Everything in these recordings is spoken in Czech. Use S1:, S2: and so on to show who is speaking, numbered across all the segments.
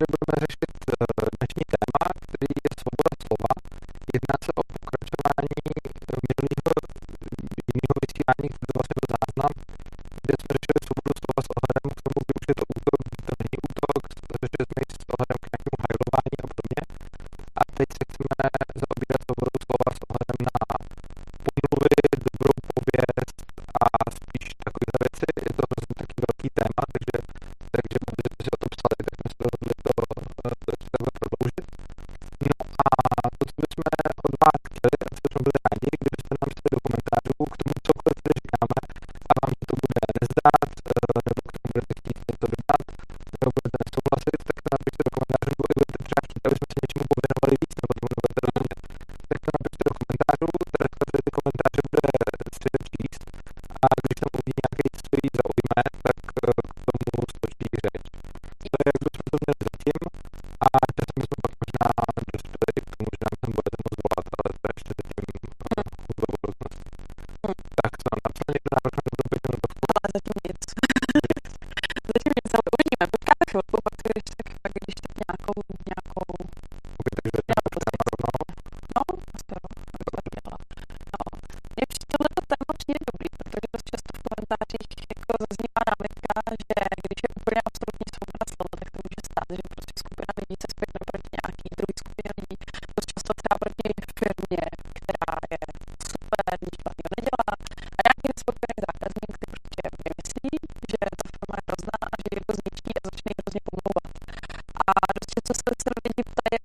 S1: Tady
S2: budeme řešit eh, dnešní téma, který je svoboda slova. Jedná se o pokračování minulého jiného vysílání, to vlastně byl záznam, kde jsme řešili svobodu slova s ohledem k tomu, kdy už je to útok, kdy to není útok, řešili jsme s ohledem k nějakému hajlování a podobně. A teď se chceme zaobírat svobodou slova s ohledem na pomluvy, dobrou pověst a spíš takovéhle věci. Je to hrozně taky velký téma, takže, takže jsme si o to psali, No a to, co bychom od vás chtěli, a co bychom byli rádi, kdybyste nám psali do komentářů k tomu cokoliv, tady říkáme, a vám se to bude nezdát, nebo k tomu budete chtít něco vydat, nebo budete nesouhlasit, tak to napište do komentářů, nebo budete třeba chtít, aby jsme se něčemu pověnovali víc, nebo tomu nebudete rozumět. Tak to napište do komentářů, Tereska tady ty komentáře bude si číst a když tam uvidí nějaký, co jí zaujme, tak k tomu skočí řeč. To je, jak bychom to měli zatím a nám tam budete moc volat, ale to je ještě zatím hudba budoucnosti. Tak co, napsal někdo návrh na dobrou pětiminutovku?
S1: Ale zatím nic. zatím nic, ale uvidíme. Počkáme chvilku, pak si když tak, pak když tak nějakou, nějakou,
S2: Ok, takže to
S1: nějakou
S2: počkáme rovnou.
S1: No, asi jo, to bych tak dělala. No, mně tohleto téma přijde dobrý, protože dost často v komentářích jako zaznívá námitka, že když je úplně absolutní svoboda slova, tak to může stát, že prostě skupina lidí se spěchne proti firmě, která je super, nic špatného nedělá, a nějaký nespokojený zákazník, který prostě vymyslí, že ta firma je hrozná a že je to zničí a začne hrozně pomlouvat. A dost často se, lidi ptají, jak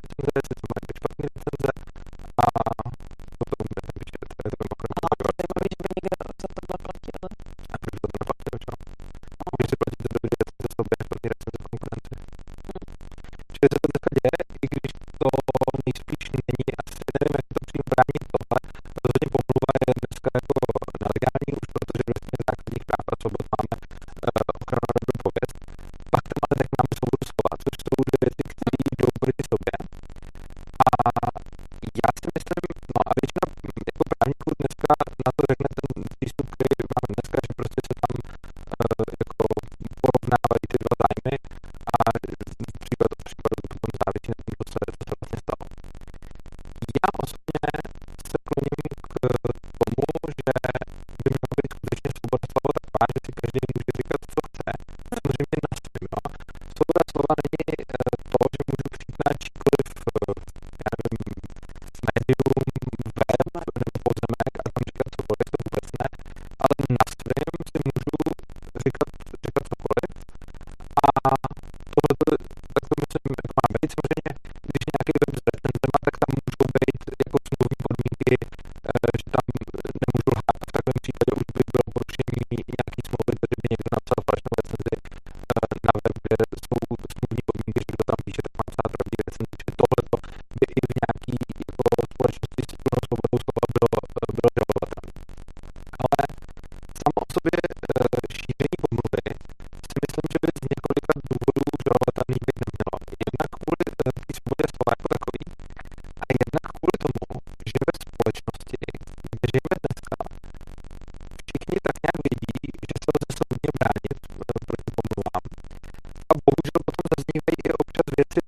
S2: recenze, jestli to mají být špatný recenze a potom bude tam píše, to je to mimochodem
S1: A
S2: podívat.
S1: zajímavý, že by někdo za to zaplatil.
S2: A když to neplatil, čo? Když si platíte dobrý recenze sobě, špatný recenze konkurenci. Čili se to dneska děje, i když to nejspíš není asi, nevím, jak to přímo brání tohle. Rozhodně pomluva je já si myslím, no a většina jako právníků dneska na to řekne ten přístup, který máme dneska, že prostě se tam uh, jako porovnávají ty dva zájmy a v případu v případu to potom závisí na tom, co se, co se vlastně stalo. Já osobně se kloním k tomu, že by měla být skutečně svoboda slova taková, že si každý může říkat, co médium, web nebo pozemek a tam říkat cokoliv, to vůbec ne. Ale na svým si můžu říkat, říkat cokoliv a tohle tak to myslím, jak má být. Samozřejmě, když nějaký web s recenzema, tak tam můžou být jako smluvní podmínky, že tam nemůžu lhát. V takovém případě už by bylo porušení nějaký smlouvy, takže by někdo napsal falešnou recenzi na web, kde jsou smluvní podmínky, že kdo tam píše, tak má psát pravdivý recenzi že silnou svobodu slova bylo, bylo žalovatelné. Ale samo o sobě šíření pomluvy si myslím, že by z několika důvodů žalovatelný být nemělo. Jednak kvůli té svobodě slova jako takový, a jednak kvůli tomu, že ve společnosti, kde žijeme dneska, všichni tak nějak že se lze soudně bránit proti pomluvám. A bohužel potom zaznívají i občas věci,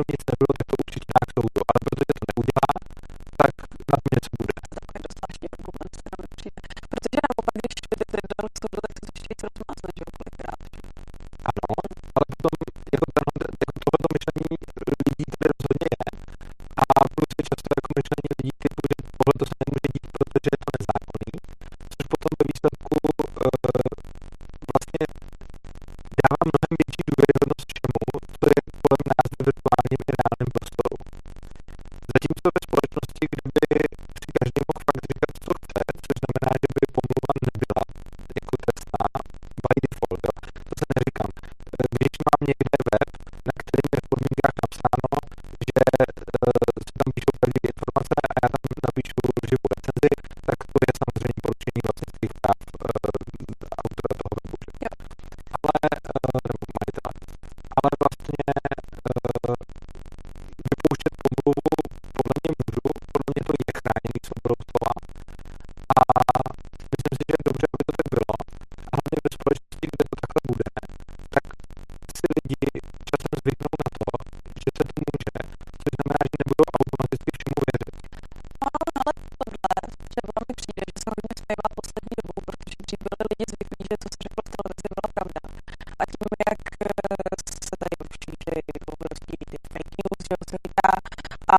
S2: tom nic nebylo, tak to určitě nějak soudu, ale protože to neudělá, tak na tom něco bude.
S1: Takový dost zvláštní argument se nám přijde. Protože naopak, když ty ty dal soudu, tak se to ještě víc rozmázne, že jo, kolikrát.
S2: Ano, ale potom jako, ten, jako tohleto myšlení lidí tady rozhodně je a plus je často jako myšlení lidí typu, že tohle to se nemůže dít, protože je to nezákonný, což potom ve výsledku uh, vlastně dává mnohem větší důvěryhodnost Zatímco ve společnosti, kdyby si každý mohl fakt říkat, co chce, což znamená, že by pomluva nebyla jako trestná by default, jo. to se neříkám. Když mám někde web, na kterým je v podmínkách napsáno, že uh, se tam píšou pravdivé informace a já tam napíšu živou recenzi, tak A myslím si, že je dobře, aby to tak bylo. A hlavně ve společnosti, kde to takhle bude, tak si lidi časem zvyknou na to, že se to může, což znamená, že nebudou automaticky všemu věřit.
S1: No, ale tohle, že mi přijde, že se hodně zpívá poslední dobou, protože dřív byli lidi zvyklí, že to, co řekl v televizi, byla pravda. A tím, jak se tady určí, že obrovský fake news, že se říká, a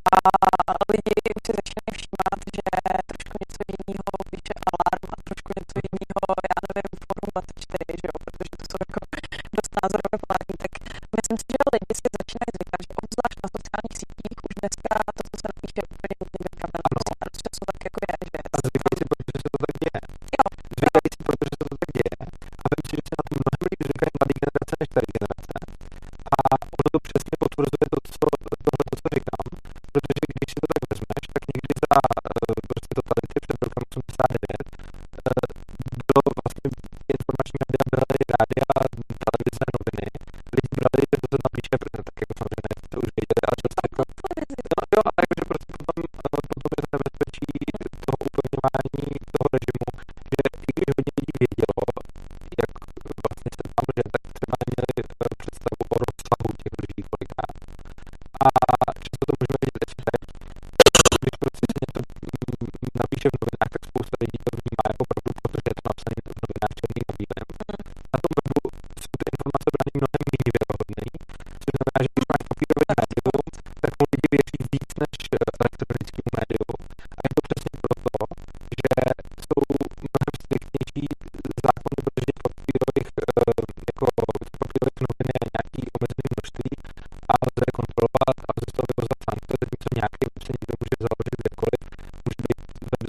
S1: lidi si začínají všímat, že jsou jako dost názorové plátní, tak myslím si, že lidi si začínají zvykat, že obzvlášť na sociálních sítích už dneska to, co se napíše, úplně nutně pravda.
S2: Ano.
S1: Prostě času tak jako je, že...
S2: A zvykají si, protože se to tak děje.
S1: Jo.
S2: Zvykají si, protože se to tak děje. A vím si, že se na to mnohem líp říkají mladé generace než staré generace. A ono to přesně potvrzuje to, co, tohle, to, co říkám, protože když si to tak vezmeš, tak někdy za uh, prostě totality před rokem 89 televize, noviny. Lidi brali, to se napíše, protože tak jako samozřejmě to už věděli, ale často jako, no jo, ale jakože prostě potom, uh, potom je to nebezpečí toho upevňování toho režimu, že i když hodně lidí vědělo, jak vlastně se tam že tak třeba neměli představu o rozsahu těch lidí kolikrát. A často to můžeme vidět ještě teď, když prostě něco napíše v novinách, mnohem méně věrohodné, což znamená, že když máš papírové médium, tak mu lidi věří víc než elektronickému médiu. A je to přesně proto, že jsou mnohem striktnější zákony, protože papírových, jako těch papírových novin je nějaký omezený množství a lze je kontrolovat a lze z toho vyvozovat sankce, zatímco nějaký se někdo může založit kdekoliv, může být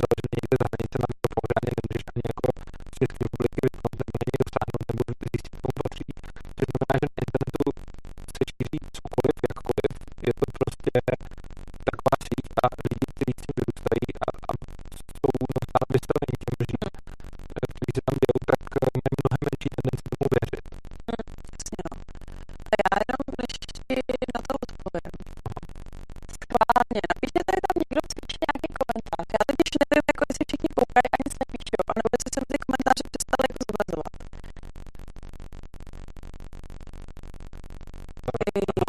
S2: založený někde za hranicemi nebo po hraně, nemůžeš ani jako z České republiky a, a jsou neustále vystavení těm lžím, kteří se tam dějou, tak mají mnohem menší tendenci tomu věřit.
S1: Jasně, no. A já jenom ještě na to odpovím. Schválně, napište tady tam někdo spíš nějaký komentář. Já totiž nevím, jako jestli všichni koukají a nic nepíšou, anebo jestli jsem ty komentáře přestala jako zobrazovat. Jo,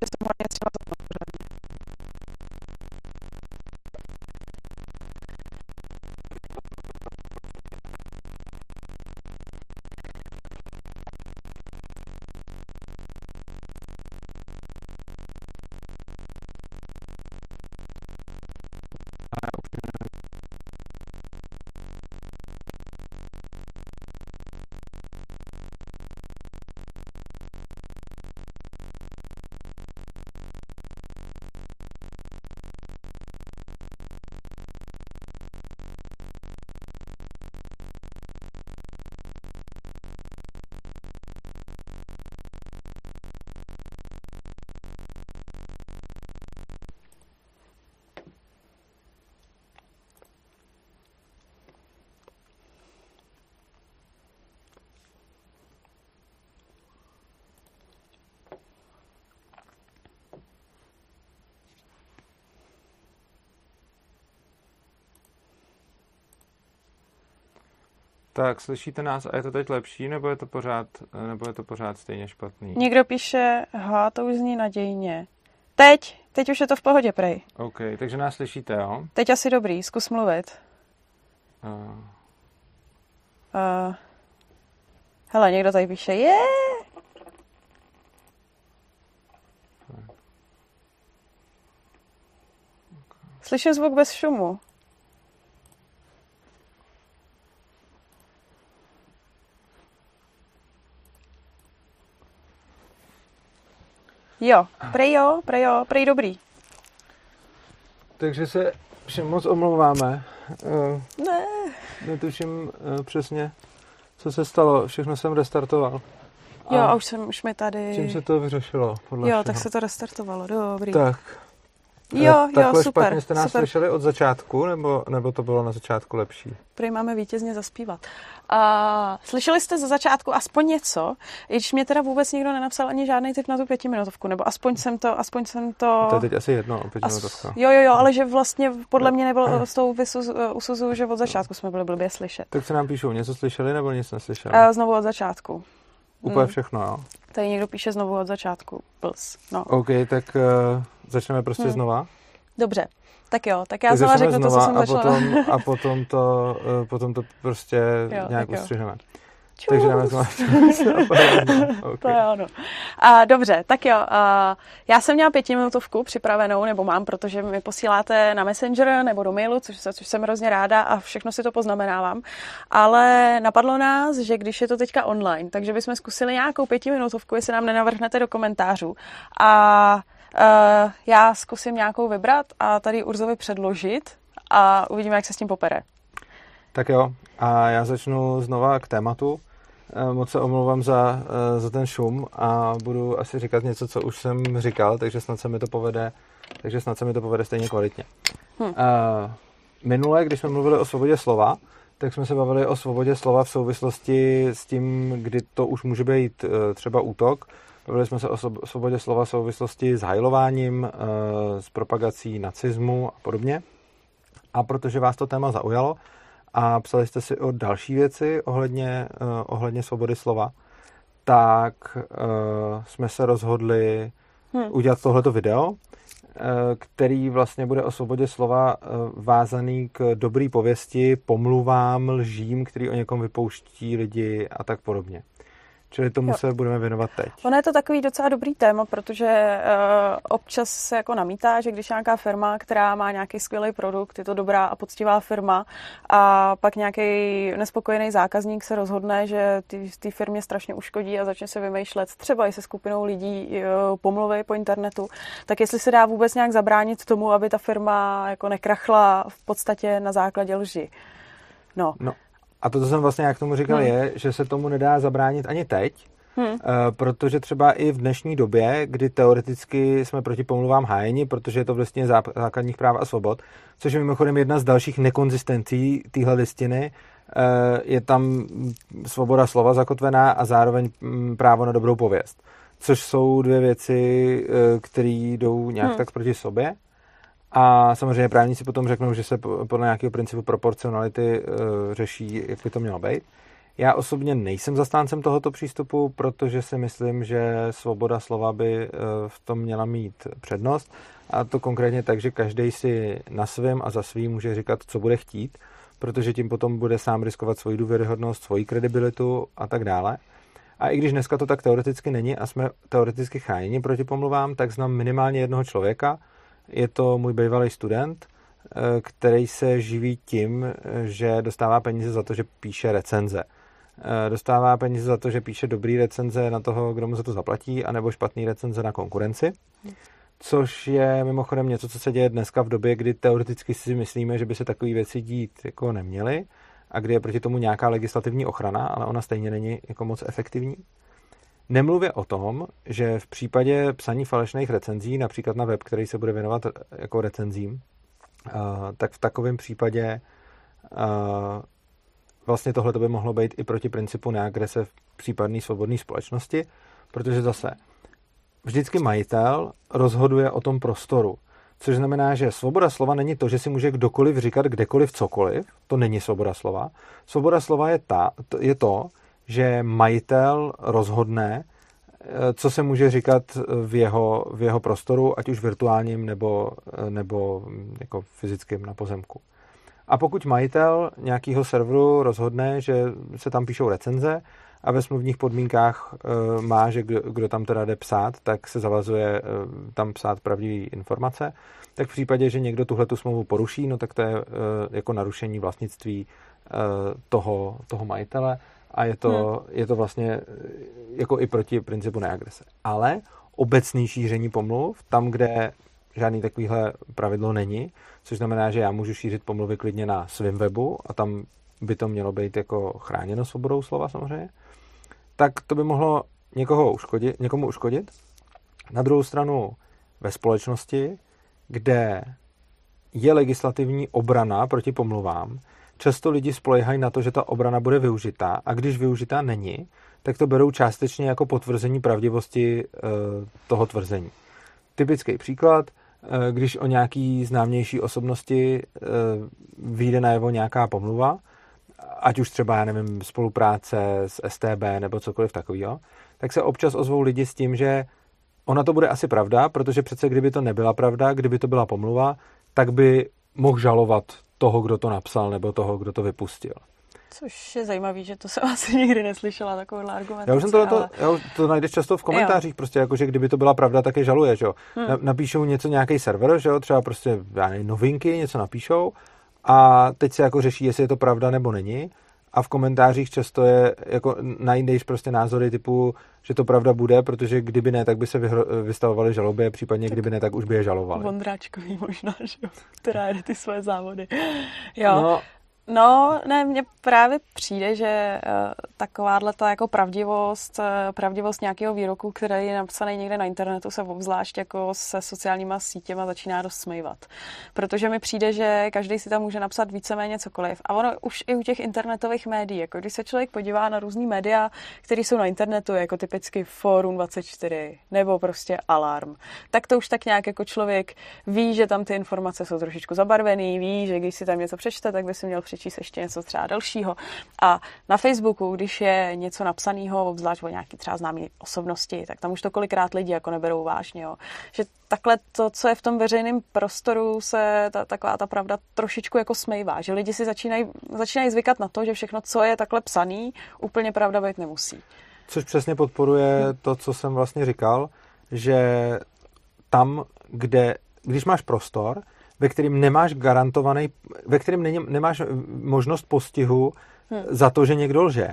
S1: just a more Tak,
S2: slyšíte nás a je to teď lepší, nebo je to pořád, nebo je to pořád stejně špatný?
S1: Někdo píše, ha, to už zní nadějně. Teď, teď už je to v pohodě, prej.
S2: OK, takže nás slyšíte, jo?
S1: Teď asi dobrý, zkus mluvit.
S2: Uh.
S1: Uh, hele, někdo tady píše, je! Yeah! Slyším zvuk bez šumu. Jo, prej jo, prej jo, prej dobrý.
S2: Takže se všem moc omlouváme. Uh,
S1: Ne.
S2: netuším uh, přesně, co se stalo. Všechno jsem restartoval.
S1: Jo, a už, jsem, už mi tady...
S2: Čím se to vyřešilo? Podle
S1: Jo,
S2: všeho?
S1: tak se to restartovalo, dobrý.
S2: Tak.
S1: Jo,
S2: Eh, Takhle
S1: jo, super.
S2: špatně jste nás
S1: super.
S2: slyšeli od začátku, nebo, nebo to bylo na začátku lepší?
S1: Prej máme vítězně zaspívat. A slyšeli jste ze začátku aspoň něco, i když mě teda vůbec nikdo nenapsal ani žádný tip na tu pětiminutovku, nebo aspoň jsem to, aspoň jsem to...
S2: To je teď asi jedno, opět
S1: As,
S2: minutovka.
S1: jo, jo, jo, ale že vlastně podle mě nebylo s tou vysuz, u Suzu, že od začátku jsme byli blbě slyšet.
S2: Tak se nám píšou, něco slyšeli nebo nic neslyšeli?
S1: A znovu od začátku.
S2: Úplně
S1: mm.
S2: všechno, jo.
S1: Tady někdo píše znovu od začátku. Plus. No.
S2: OK, tak uh, začneme prostě
S1: Hmm.
S2: znova.
S1: Dobře. Tak jo, tak já
S2: tak
S1: znova řeknu to, co jsem
S2: a
S1: začala.
S2: potom, a potom to, uh, potom to prostě
S1: Jo,
S2: nějak ustřihneme.
S1: Čus.
S2: Takže dáme znova. okay.
S1: To je ono. A, dobře, tak jo. A, já jsem měla pětiminutovku připravenou, nebo mám, protože mi posíláte na Messenger nebo do mailu, což, což jsem hrozně ráda a všechno si to poznamenávám. Ale napadlo nás, že když je to teďka online, takže bychom zkusili nějakou pětiminutovku, jestli nám nenavrhnete do komentářů. A uh, já zkusím nějakou vybrat a tady Urzovi předložit a uvidíme, jak se s tím popere.
S2: Tak jo, a já začnu znova k tématu. Eh, Moc se omlouvám za, eh, za ten šum a budu asi říkat něco, co už jsem říkal, takže snad se mi to povede, takže snad se mi to povede stejně kvalitně.
S1: Hm.
S2: Uh, minule, když jsme mluvili o svobodě slova, tak jsme se bavili o svobodě slova v souvislosti s tím, kdy to už může být třeba útok. Bavili jsme se o svobodě slova v souvislosti s hajlováním, eh, s propagací nacismu a podobně. A protože vás to téma zaujalo a psali jste si o další věci ohledně, uh, ohledně svobody slova, tak uh, jsme se rozhodli
S1: Hm.
S2: udělat tohleto video, eh, který vlastně bude o svobodě slova eh, vázaný k dobrý pověsti, pomluvám, lžím, který o někom vypouští lidi a tak podobně. Čili tomu
S1: Jo.
S2: se budeme věnovat teď.
S1: Ono je to takový docela dobrý téma, protože uh, občas se jako namítá, že když nějaká firma, která má nějaký skvělý produkt, je to dobrá a poctivá firma a pak nějaký nespokojený zákazník se rozhodne, že ty- té firmě strašně uškodí a začne se vymýšlet třeba i se skupinou lidí uh, pomluvy po internetu, tak jestli se dá vůbec nějak zabránit tomu, aby ta firma jako nekrachla v podstatě na základě lži. No.
S2: No, a to, co jsem vlastně jak tomu říkal,
S1: Hmm.
S2: je, že se tomu nedá zabránit ani teď,
S1: Hm.
S2: Eh, protože třeba i v dnešní době, kdy teoreticky jsme proti pomluvám hájeni, protože je to v listině zá- základních práv a svobod, což je mimochodem jedna z dalších nekonzistencí téhle listiny, eh, je tam svoboda slova zakotvená a zároveň mm, právo na dobrou pověst. Což jsou dvě věci, eh, které jdou nějak
S1: Hmm.
S2: tak proti sobě. A samozřejmě právníci potom řeknou, že se po- podle nějakého principu proporcionality eh, řeší, jak by to mělo být. Já osobně nejsem zastáncem tohoto přístupu, protože si myslím, že svoboda slova by eh, v tom měla mít přednost. A to konkrétně tak, že každý si na svém a za svým může říkat, co bude chtít, protože tím potom bude sám riskovat svoji důvěryhodnost, svoji kredibilitu a tak dále. A i když dneska to tak teoreticky není a jsme teoreticky chráněni proti pomluvám, tak znám minimálně jednoho člověka. Je to můj bývalý student, eh, který se živí tím, eh, že dostává peníze za to, že píše recenze. Eh, Dostává peníze za to, že píše dobrý recenze na toho, kdo mu za to zaplatí, anebo špatný recenze na konkurenci. Což je mimochodem něco, co se děje dneska v době, kdy teoreticky si myslíme, že by se takové věci dít jako neměly a kdy je proti tomu nějaká legislativní ochrana, ale ona stejně není jako moc efektivní. Nemluvě o tom, že v případě psaní falešných recenzí, například na web, který se bude věnovat jako recenzím, eh, tak v takovém případě eh, vlastně tohle by mohlo být i proti principu neagrese v případné svobodné společnosti, protože zase vždycky majitel rozhoduje o tom prostoru. Což znamená, že svoboda slova není to, že si může kdokoliv říkat kdekoliv cokoliv. To není svoboda slova. Svoboda slova je, ta, je to, že majitel rozhodne, eh, co se může říkat v jeho, v jeho prostoru, ať už virtuálním nebo, eh, nebo hm, jako fyzickým na pozemku. A pokud majitel nějakého serveru rozhodne, že se tam píšou recenze a ve smluvních podmínkách e, má, že kdo, kdo tam teda jde psát, tak se zavazuje tam psát pravdivé informace, tak v případě, že někdo tuhle tu smlouvu poruší, no tak to je jako narušení vlastnictví toho, toho majitele a je to, hmm. je to vlastně e, jako i proti principu neagrese. Ale obecný šíření pomluv, tam, kde žádný takovýhle pravidlo není, což znamená, že já můžu šířit pomluvy klidně na svém webu a tam by to mělo být jako chráněno svobodou slova samozřejmě, tak to by mohlo někoho uškodit, někomu uškodit. Na druhou stranu ve společnosti, kde je legislativní obrana proti pomluvám, často lidi spolehají na to, že ta obrana bude využitá a když využitá není, tak to berou částečně jako potvrzení pravdivosti e, toho tvrzení. Typický příklad, e, když o nějaký známější osobnosti e, vyjde najevo nějaká pomluva, ať už třeba, já nevím, spolupráce s STB nebo cokoliv takového, tak se občas ozvou lidi s tím, že ona to bude asi pravda, protože přece kdyby to nebyla pravda, kdyby to byla pomluva, tak by mohl žalovat toho, kdo to napsal, nebo toho, kdo to vypustil.
S1: Což je zajímavé, že to jsem asi nikdy neslyšela, takovýhle argument.
S2: Já už jsem tohleto, ale... já už to najdeš často v komentářích, jo. prostě jako, že kdyby to byla pravda, tak je žaluje, že jo. Hmm. Napíšou něco, nějaký server, že jo, třeba prostě, já nevím, novinky, něco napíšou a teď se jako řeší, jestli je to pravda nebo není a v komentářích často je, jako najdeš prostě názory typu, že to pravda bude, protože kdyby ne, tak by se vyhro, vystavovali žalobě, případně tak kdyby ne, tak už by je žalovali.
S1: Vondráčkový možná, že jo, která jede ty své závody. Jo, no, No, ne, mně právě přijde, že uh, takováhle ta jako pravdivost, uh, pravdivost nějakého výroku, který je napsaný někde na internetu, se obzvlášť jako se sociálníma sítěma začíná dost smývat. Protože mi přijde, že každý si tam může napsat víceméně cokoliv. A ono už i u těch internetových médií, jako když se člověk podívá na různý média, které jsou na internetu, jako typicky Forum 24 nebo prostě Alarm, tak to už tak nějak jako člověk ví, že tam ty informace jsou trošičku zabarvený, ví, že když si tam něco přečte, tak by si měl přečíst přečíst ještě něco třeba dalšího. A na Facebooku, když je něco napsaného, obzvlášť o nějaký třeba známý osobnosti, tak tam už to kolikrát lidi jako neberou vážně. Jo. Že takhle to, co je v tom veřejném prostoru, se ta, taková ta pravda trošičku jako smejvá. Že lidi si začínají, začínají zvykat na to, že všechno, co je takhle psaný, úplně pravda být nemusí.
S2: Což přesně podporuje to, co jsem vlastně říkal, že tam, kde, když máš prostor, ve kterým nemáš garantovaný, ve kterém nemáš možnost postihu hmm. za to, že někdo lže.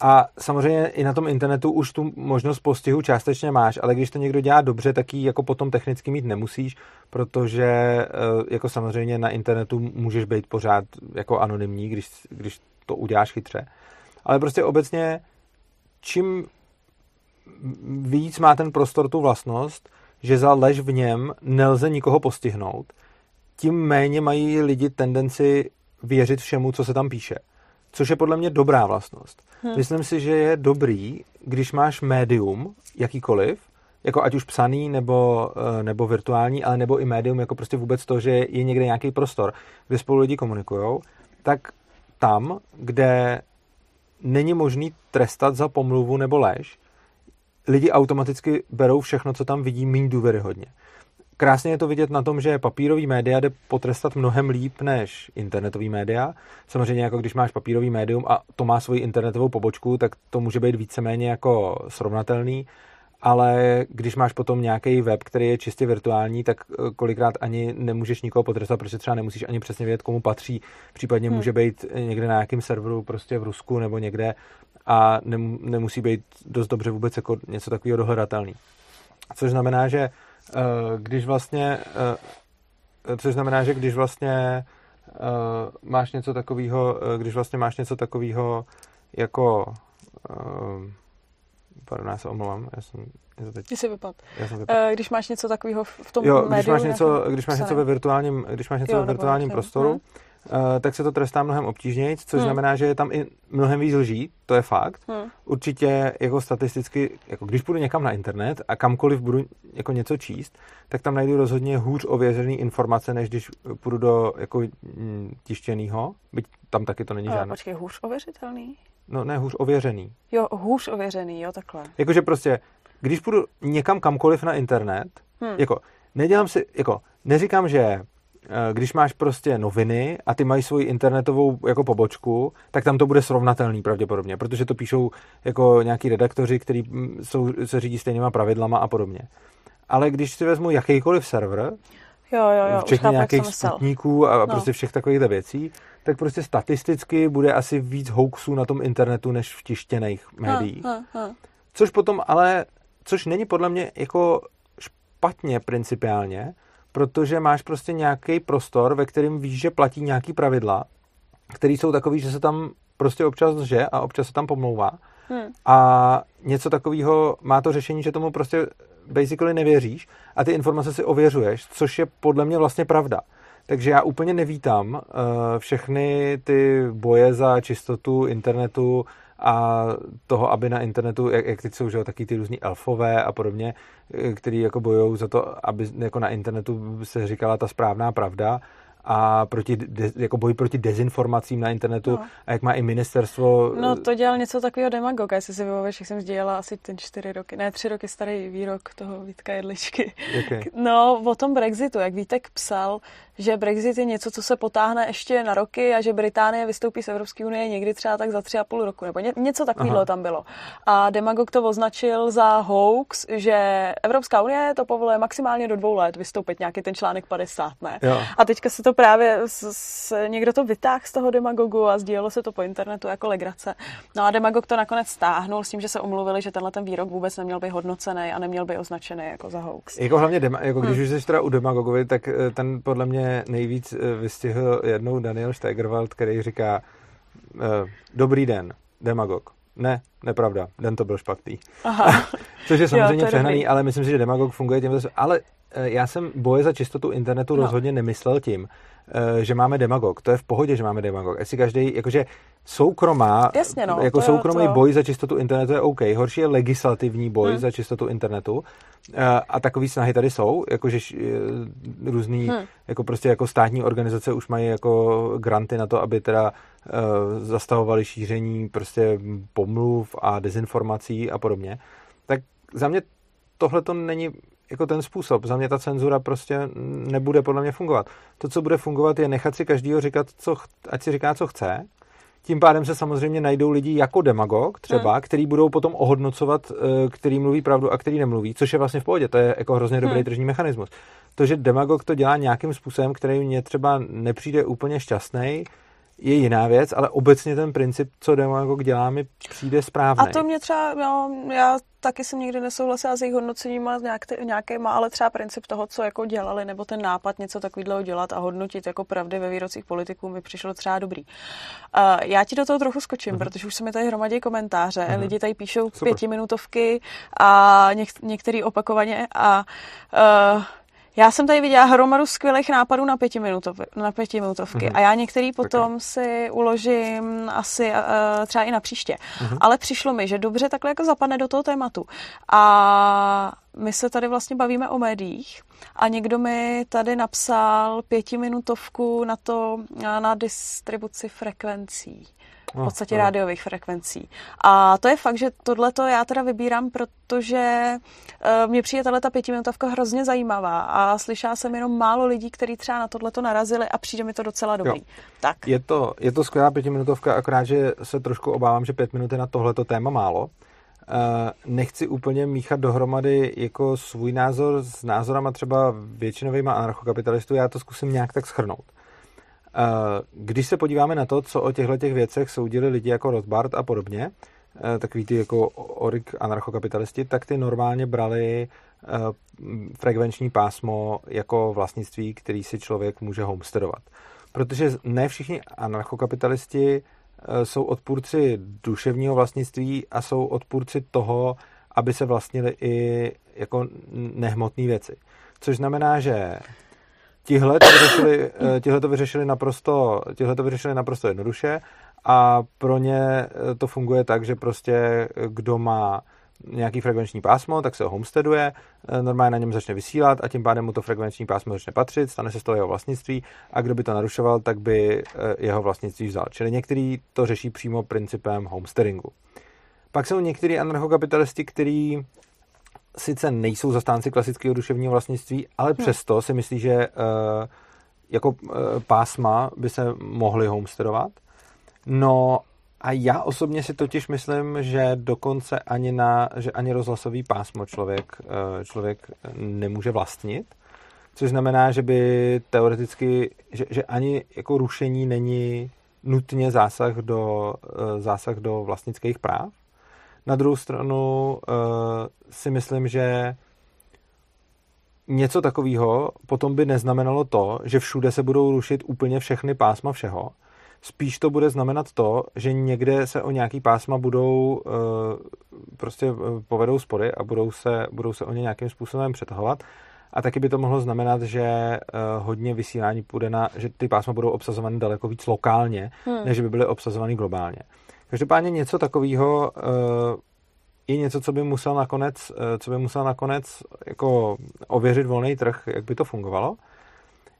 S2: A samozřejmě i na tom internetu už tu možnost postihu částečně máš, ale když to někdo dělá dobře, tak ji jako potom technicky mít nemusíš, protože eh, jako samozřejmě na internetu můžeš být pořád jako anonymní, když, když to uděláš chytře. Ale prostě obecně, čím víc má ten prostor tu vlastnost, že za lež v něm nelze nikoho postihnout, tím méně mají lidi tendenci věřit všemu, co se tam píše. Což je podle mě dobrá vlastnost. Hmm. Myslím si, že je dobrý, když máš médium, jakýkoliv, jako ať už psaný nebo, eh, nebo virtuální, ale nebo i médium, jako prostě vůbec to, že je někde nějaký prostor, kde spolu lidi komunikují, tak tam, kde není možný trestat za pomluvu nebo lež, lidi automaticky berou všechno, co tam vidí, méně důvěryhodně krásně je to vidět na tom, že papírový média jde potrestat mnohem líp než internetový média. Samozřejmě jako když máš papírový médium a to má svoji internetovou pobočku, tak to může být víceméně jako srovnatelný, ale když máš potom nějaký web, který je čistě virtuální, tak eh, kolikrát ani nemůžeš nikoho potrestat, protože třeba nemusíš ani přesně vědět, komu patří. Případně hmm. může být někde na nějakém serveru prostě v Rusku nebo někde a nemusí být dost dobře vůbec jako něco takového dohledatelný. Což znamená, že Eh, když vlastně, eh, což znamená, že když vlastně eh, máš něco takového, když vlastně máš něco takového jako pardon, já se omlouvám, já jsem
S1: já teď... Jsi vypad. Já jsem vypad. Když máš něco takového v tom
S2: jo,
S1: médiu,
S2: když máš něco, když máš něco ve virtuálním, když máš něco jo, ve virtuálním prostoru, hmm Eh, tak se to trestá mnohem obtížněji, což hmm. znamená, že je tam i mnohem víc lží, to je fakt. Hmm. Určitě jako statisticky, jako když půjdu někam na internet a kamkoliv budu jako něco číst, tak tam najdu rozhodně hůř ověřený informace, než když půjdu do jako mm, tištěného, byť tam taky to není žádné.
S1: Počkej, hůř ověřitelný?
S2: No ne, hůř ověřený.
S1: Jo, hůř ověřený, jo, takhle.
S2: Jakože prostě, když půjdu někam kamkoliv na internet, hmm. jako nedělám si, jako neříkám, že Eh, když máš prostě noviny a ty mají svoji internetovou jako pobočku, tak tam to bude srovnatelný pravděpodobně, protože to píšou jako nějaký redaktoři, kteří mm, jsou, se řídí stejnýma pravidlama a podobně. Ale když si vezmu jakýkoliv server,
S1: jo, jo, jo,
S2: včetně nějakých sputníků a no. prostě všech takových věcí, tak prostě statisticky bude asi víc hoaxů na tom internetu než v tištěných médiích. Ha, ha, ha. Což potom ale což není podle mě jako špatně principiálně, protože máš prostě nějaký prostor, ve kterém víš, že platí nějaký pravidla, které jsou takový, že se tam prostě občas lže a občas se tam pomlouvá. Hmm. A něco takového má to řešení, že tomu prostě basically nevěříš a ty informace si ověřuješ, což je podle mě vlastně pravda. Takže já úplně nevítám uh, všechny ty boje za čistotu internetu a toho, aby na internetu, jak, jak teď jsou že, taky ty různý elfové a podobně, eh, který jako bojují za to, aby jako na internetu se říkala ta správná pravda a proti, de, jako boj proti dezinformacím na internetu no. a jak má i ministerstvo...
S1: No to dělal něco takového demagoga, jestli si vybavíš, jak jsem sdělala asi ten čtyři roky, ne tři roky starý výrok toho Vítka Jedličky.
S2: Okay.
S1: No o tom Brexitu, jak Vítek psal, že Brexit je něco, co se potáhne ještě na roky a že Británie vystoupí z Evropské unie někdy třeba tak za tři a půl roku, nebo ně, něco takového tam bylo. A Demagog to označil za hoax, že Evropská unie to povoluje maximálně do dvou let vystoupit nějaký ten článek 50, ne?
S2: Jo.
S1: A teďka se to právě, s, s, někdo to vytáhl z toho Demagogu a sdílelo se to po internetu jako legrace. No a Demagog to nakonec stáhnul s tím, že se omluvili, že tenhle ten výrok vůbec neměl být hodnocený a neměl by označený jako za hoax.
S2: Jako hlavně, dema, jako když hmm. už jsi teda u Demagogovi, tak eh, ten podle mě nejvíc eh, vystihl jednou Daniel Stegerwald, který říká eh, Dobrý den, demagog. Ne, nepravda, den to byl špatný.
S1: Aha.
S2: Což je samozřejmě jo, přehnaný, dobrý. ale myslím si, že demagog funguje tím. Ale já jsem boje za čistotu internetu no. rozhodně nemyslel tím, že máme demagog. To je v pohodě, že máme demagog. Jestli každý, jakože soukromá,
S1: Jasně, no,
S2: jako soukromý to... boj za čistotu internetu je OK. Horší je legislativní boj hmm. za čistotu internetu. Eh, a takové snahy tady jsou, jakože eh, různý, hmm. jako prostě jako státní organizace už mají jako granty na to, aby teda zastavovali šíření prostě pomluv a dezinformací a podobně. Tak za mě tohle to není jako ten způsob. Za mě ta cenzura prostě nebude podle mě fungovat. To, co bude fungovat, je nechat si každýho říkat, co, ať si říká, co chce, tím pádem se samozřejmě najdou lidi jako demagog třeba, hmm. který budou potom ohodnocovat, eh, který mluví pravdu a který nemluví, což je vlastně v pohodě. To je jako hrozně dobrý hmm. tržní mechanismus. To, že demagog to dělá nějakým způsobem, který mě třeba nepřijde úplně šťastný, je jiná věc, ale obecně ten princip, co demagog dělá, mi přijde správný.
S1: A to mě třeba, no, já taky jsem nikdy nesouhlasila s jejich hodnocením a nějak, nějakýma, ale třeba princip toho, co jako dělali, nebo ten nápad něco takového dělat a hodnotit jako pravdy ve výrocích politiků mi přišlo třeba dobrý. Uh, já ti do toho trochu skočím, uh-huh. protože už se mi tady hromadí komentáře, uh-huh. lidi tady píšou Super. pětiminutovky a něk- některý opakovaně a uh, já jsem tady viděla hromadu skvělých nápadů na, pětiminutov, na pětiminutovky mm-hmm. a já některý potom okay. si uložím asi uh, třeba i na příště. Mm-hmm. Ale přišlo mi, že dobře takhle jako zapadne do toho tématu. A my se tady vlastně bavíme o médiích a někdo mi tady napsal pětiminutovku na to, na distribuci frekvencí v podstatě no, rádiových frekvencí. A to je fakt, že tohle to já teda vybírám, protože uh, mě přijde tahle ta pětiminutovka hrozně zajímavá a slyšela jsem jenom málo lidí, kteří třeba na tohle to narazili a přijde mi to docela dobrý. Jo. Tak.
S2: Je to, je to skvělá pětiminutovka, akorát, že se trošku obávám, že pět minut je na tohleto téma málo. Uh, nechci úplně míchat dohromady jako svůj názor s názorama třeba většinovýma anarchokapitalistů, já to zkusím nějak tak schrnout. Když se podíváme na to, co o těchto těch věcech soudili lidi jako Rothbard a podobně, eh, takový ty jako orik anarchokapitalisti, tak ty normálně brali eh, frekvenční pásmo jako vlastnictví, který si člověk může homesteadovat. Protože ne všichni anarchokapitalisti jsou odpůrci duševního vlastnictví a jsou odpůrci toho, aby se vlastnili i jako nehmotné věci. Což znamená, že Tihle to vyřešili, eh, tihle to vyřešili, naprosto, tihle to vyřešili naprosto jednoduše a pro ně eh, to funguje tak, že prostě eh, kdo má nějaký frekvenční pásmo, tak se ho homesteaduje, normálně na něm začne vysílat a tím pádem mu to frekvenční pásmo začne patřit, stane se z toho jeho vlastnictví a kdo by to narušoval, tak by jeho vlastnictví vzal. Čili některý to řeší přímo principem homesteadingu. Pak jsou některý anarchokapitalisti, kteří sice nejsou zastánci klasického duševního vlastnictví, ale hmm. přesto si myslí, že uh, jako uh, pásma by se mohly homesteadovat. No a já osobně si totiž myslím, že dokonce ani na, že ani rozhlasový pásmo člověk, uh, člověk nemůže vlastnit, což znamená, že by teoreticky, že, že ani jako rušení není nutně zásah do, zásah do vlastnických práv. Na druhou stranu uh, si myslím, že něco takového potom by neznamenalo to, že všude se budou rušit úplně všechny pásma všeho. Spíš to bude znamenat to, že někde se o nějaký pásma budou uh, prostě povedou spory a budou se, budou se o ně nějakým způsobem přetahovat. A taky by to mohlo znamenat, že uh, hodně vysílání půjde na, že ty pásma budou obsazovány daleko víc lokálně, hmm. než by byly obsazovány globálně. Každopádně něco takového uh, je něco, co by musel nakonec, uh, co by musel nakonec jako ověřit volný trh, jak by to fungovalo.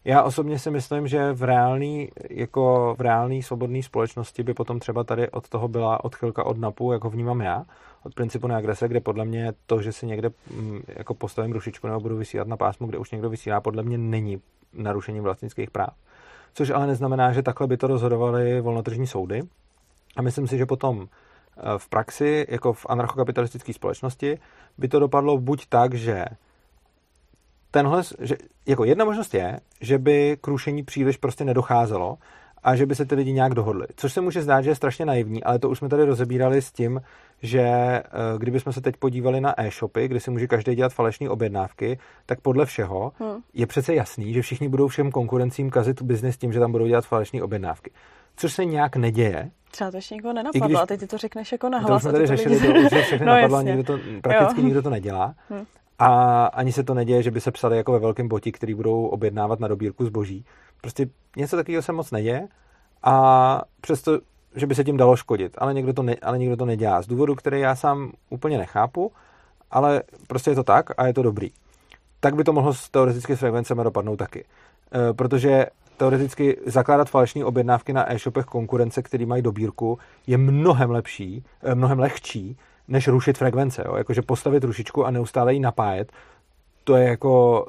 S2: Já osobně si myslím, že v reálný, jako v reálný svobodné společnosti by potom třeba tady od toho byla odchylka od NAPu, jako vnímám já, od principu neagrese, kde podle mě to, že si někde mm, jako postavím rušičku nebo budu vysílat na pásmu, kde už někdo vysílá, podle mě není narušení vlastnických práv. Což ale neznamená, že takhle by to rozhodovaly volnotržní soudy. A myslím si, že potom eh, v praxi, jako v anarchokapitalistické společnosti, by to dopadlo buď tak, že tenhle, že jako jedna možnost je, že by k rušení příliš prostě nedocházelo a že by se ty lidi nějak dohodli. Což se může zdát, že je strašně naivní, ale to už jsme tady rozebírali s tím, že eh, kdybychom se teď podívali na e-shopy, kde si může každý dělat falešné objednávky, tak podle všeho hmm. je přece jasný, že všichni budou všem konkurencím kazit biznis tím, že tam budou dělat falešné objednávky. Což se nějak neděje.
S1: Třeba to ještě nikoho nenapadlo když, a teď ty to řekneš jako nahlas. To
S2: jsme tady řešili, to už všechny no, napadlo nikdo to, prakticky jo. nikdo to nedělá. Hmm. A ani se to neděje, že by se psali jako ve velkém boti, který budou objednávat na dobírku zboží. Prostě něco takového se moc neděje a přesto, že by se tím dalo škodit, ale někdo to, ne, ale někdo to nedělá. Z důvodu, který já sám úplně nechápu, ale prostě je to tak a je to dobrý. Tak by to mohlo teoreticky s frekvencemi dopadnout taky. E, protože teoreticky zakládat falešné objednávky na e-shopech konkurence, který mají dobírku, je mnohem lepší, e, mnohem lehčí, než rušit frekvence. Jo? Jakože postavit rušičku a neustále ji napájet, to je jako,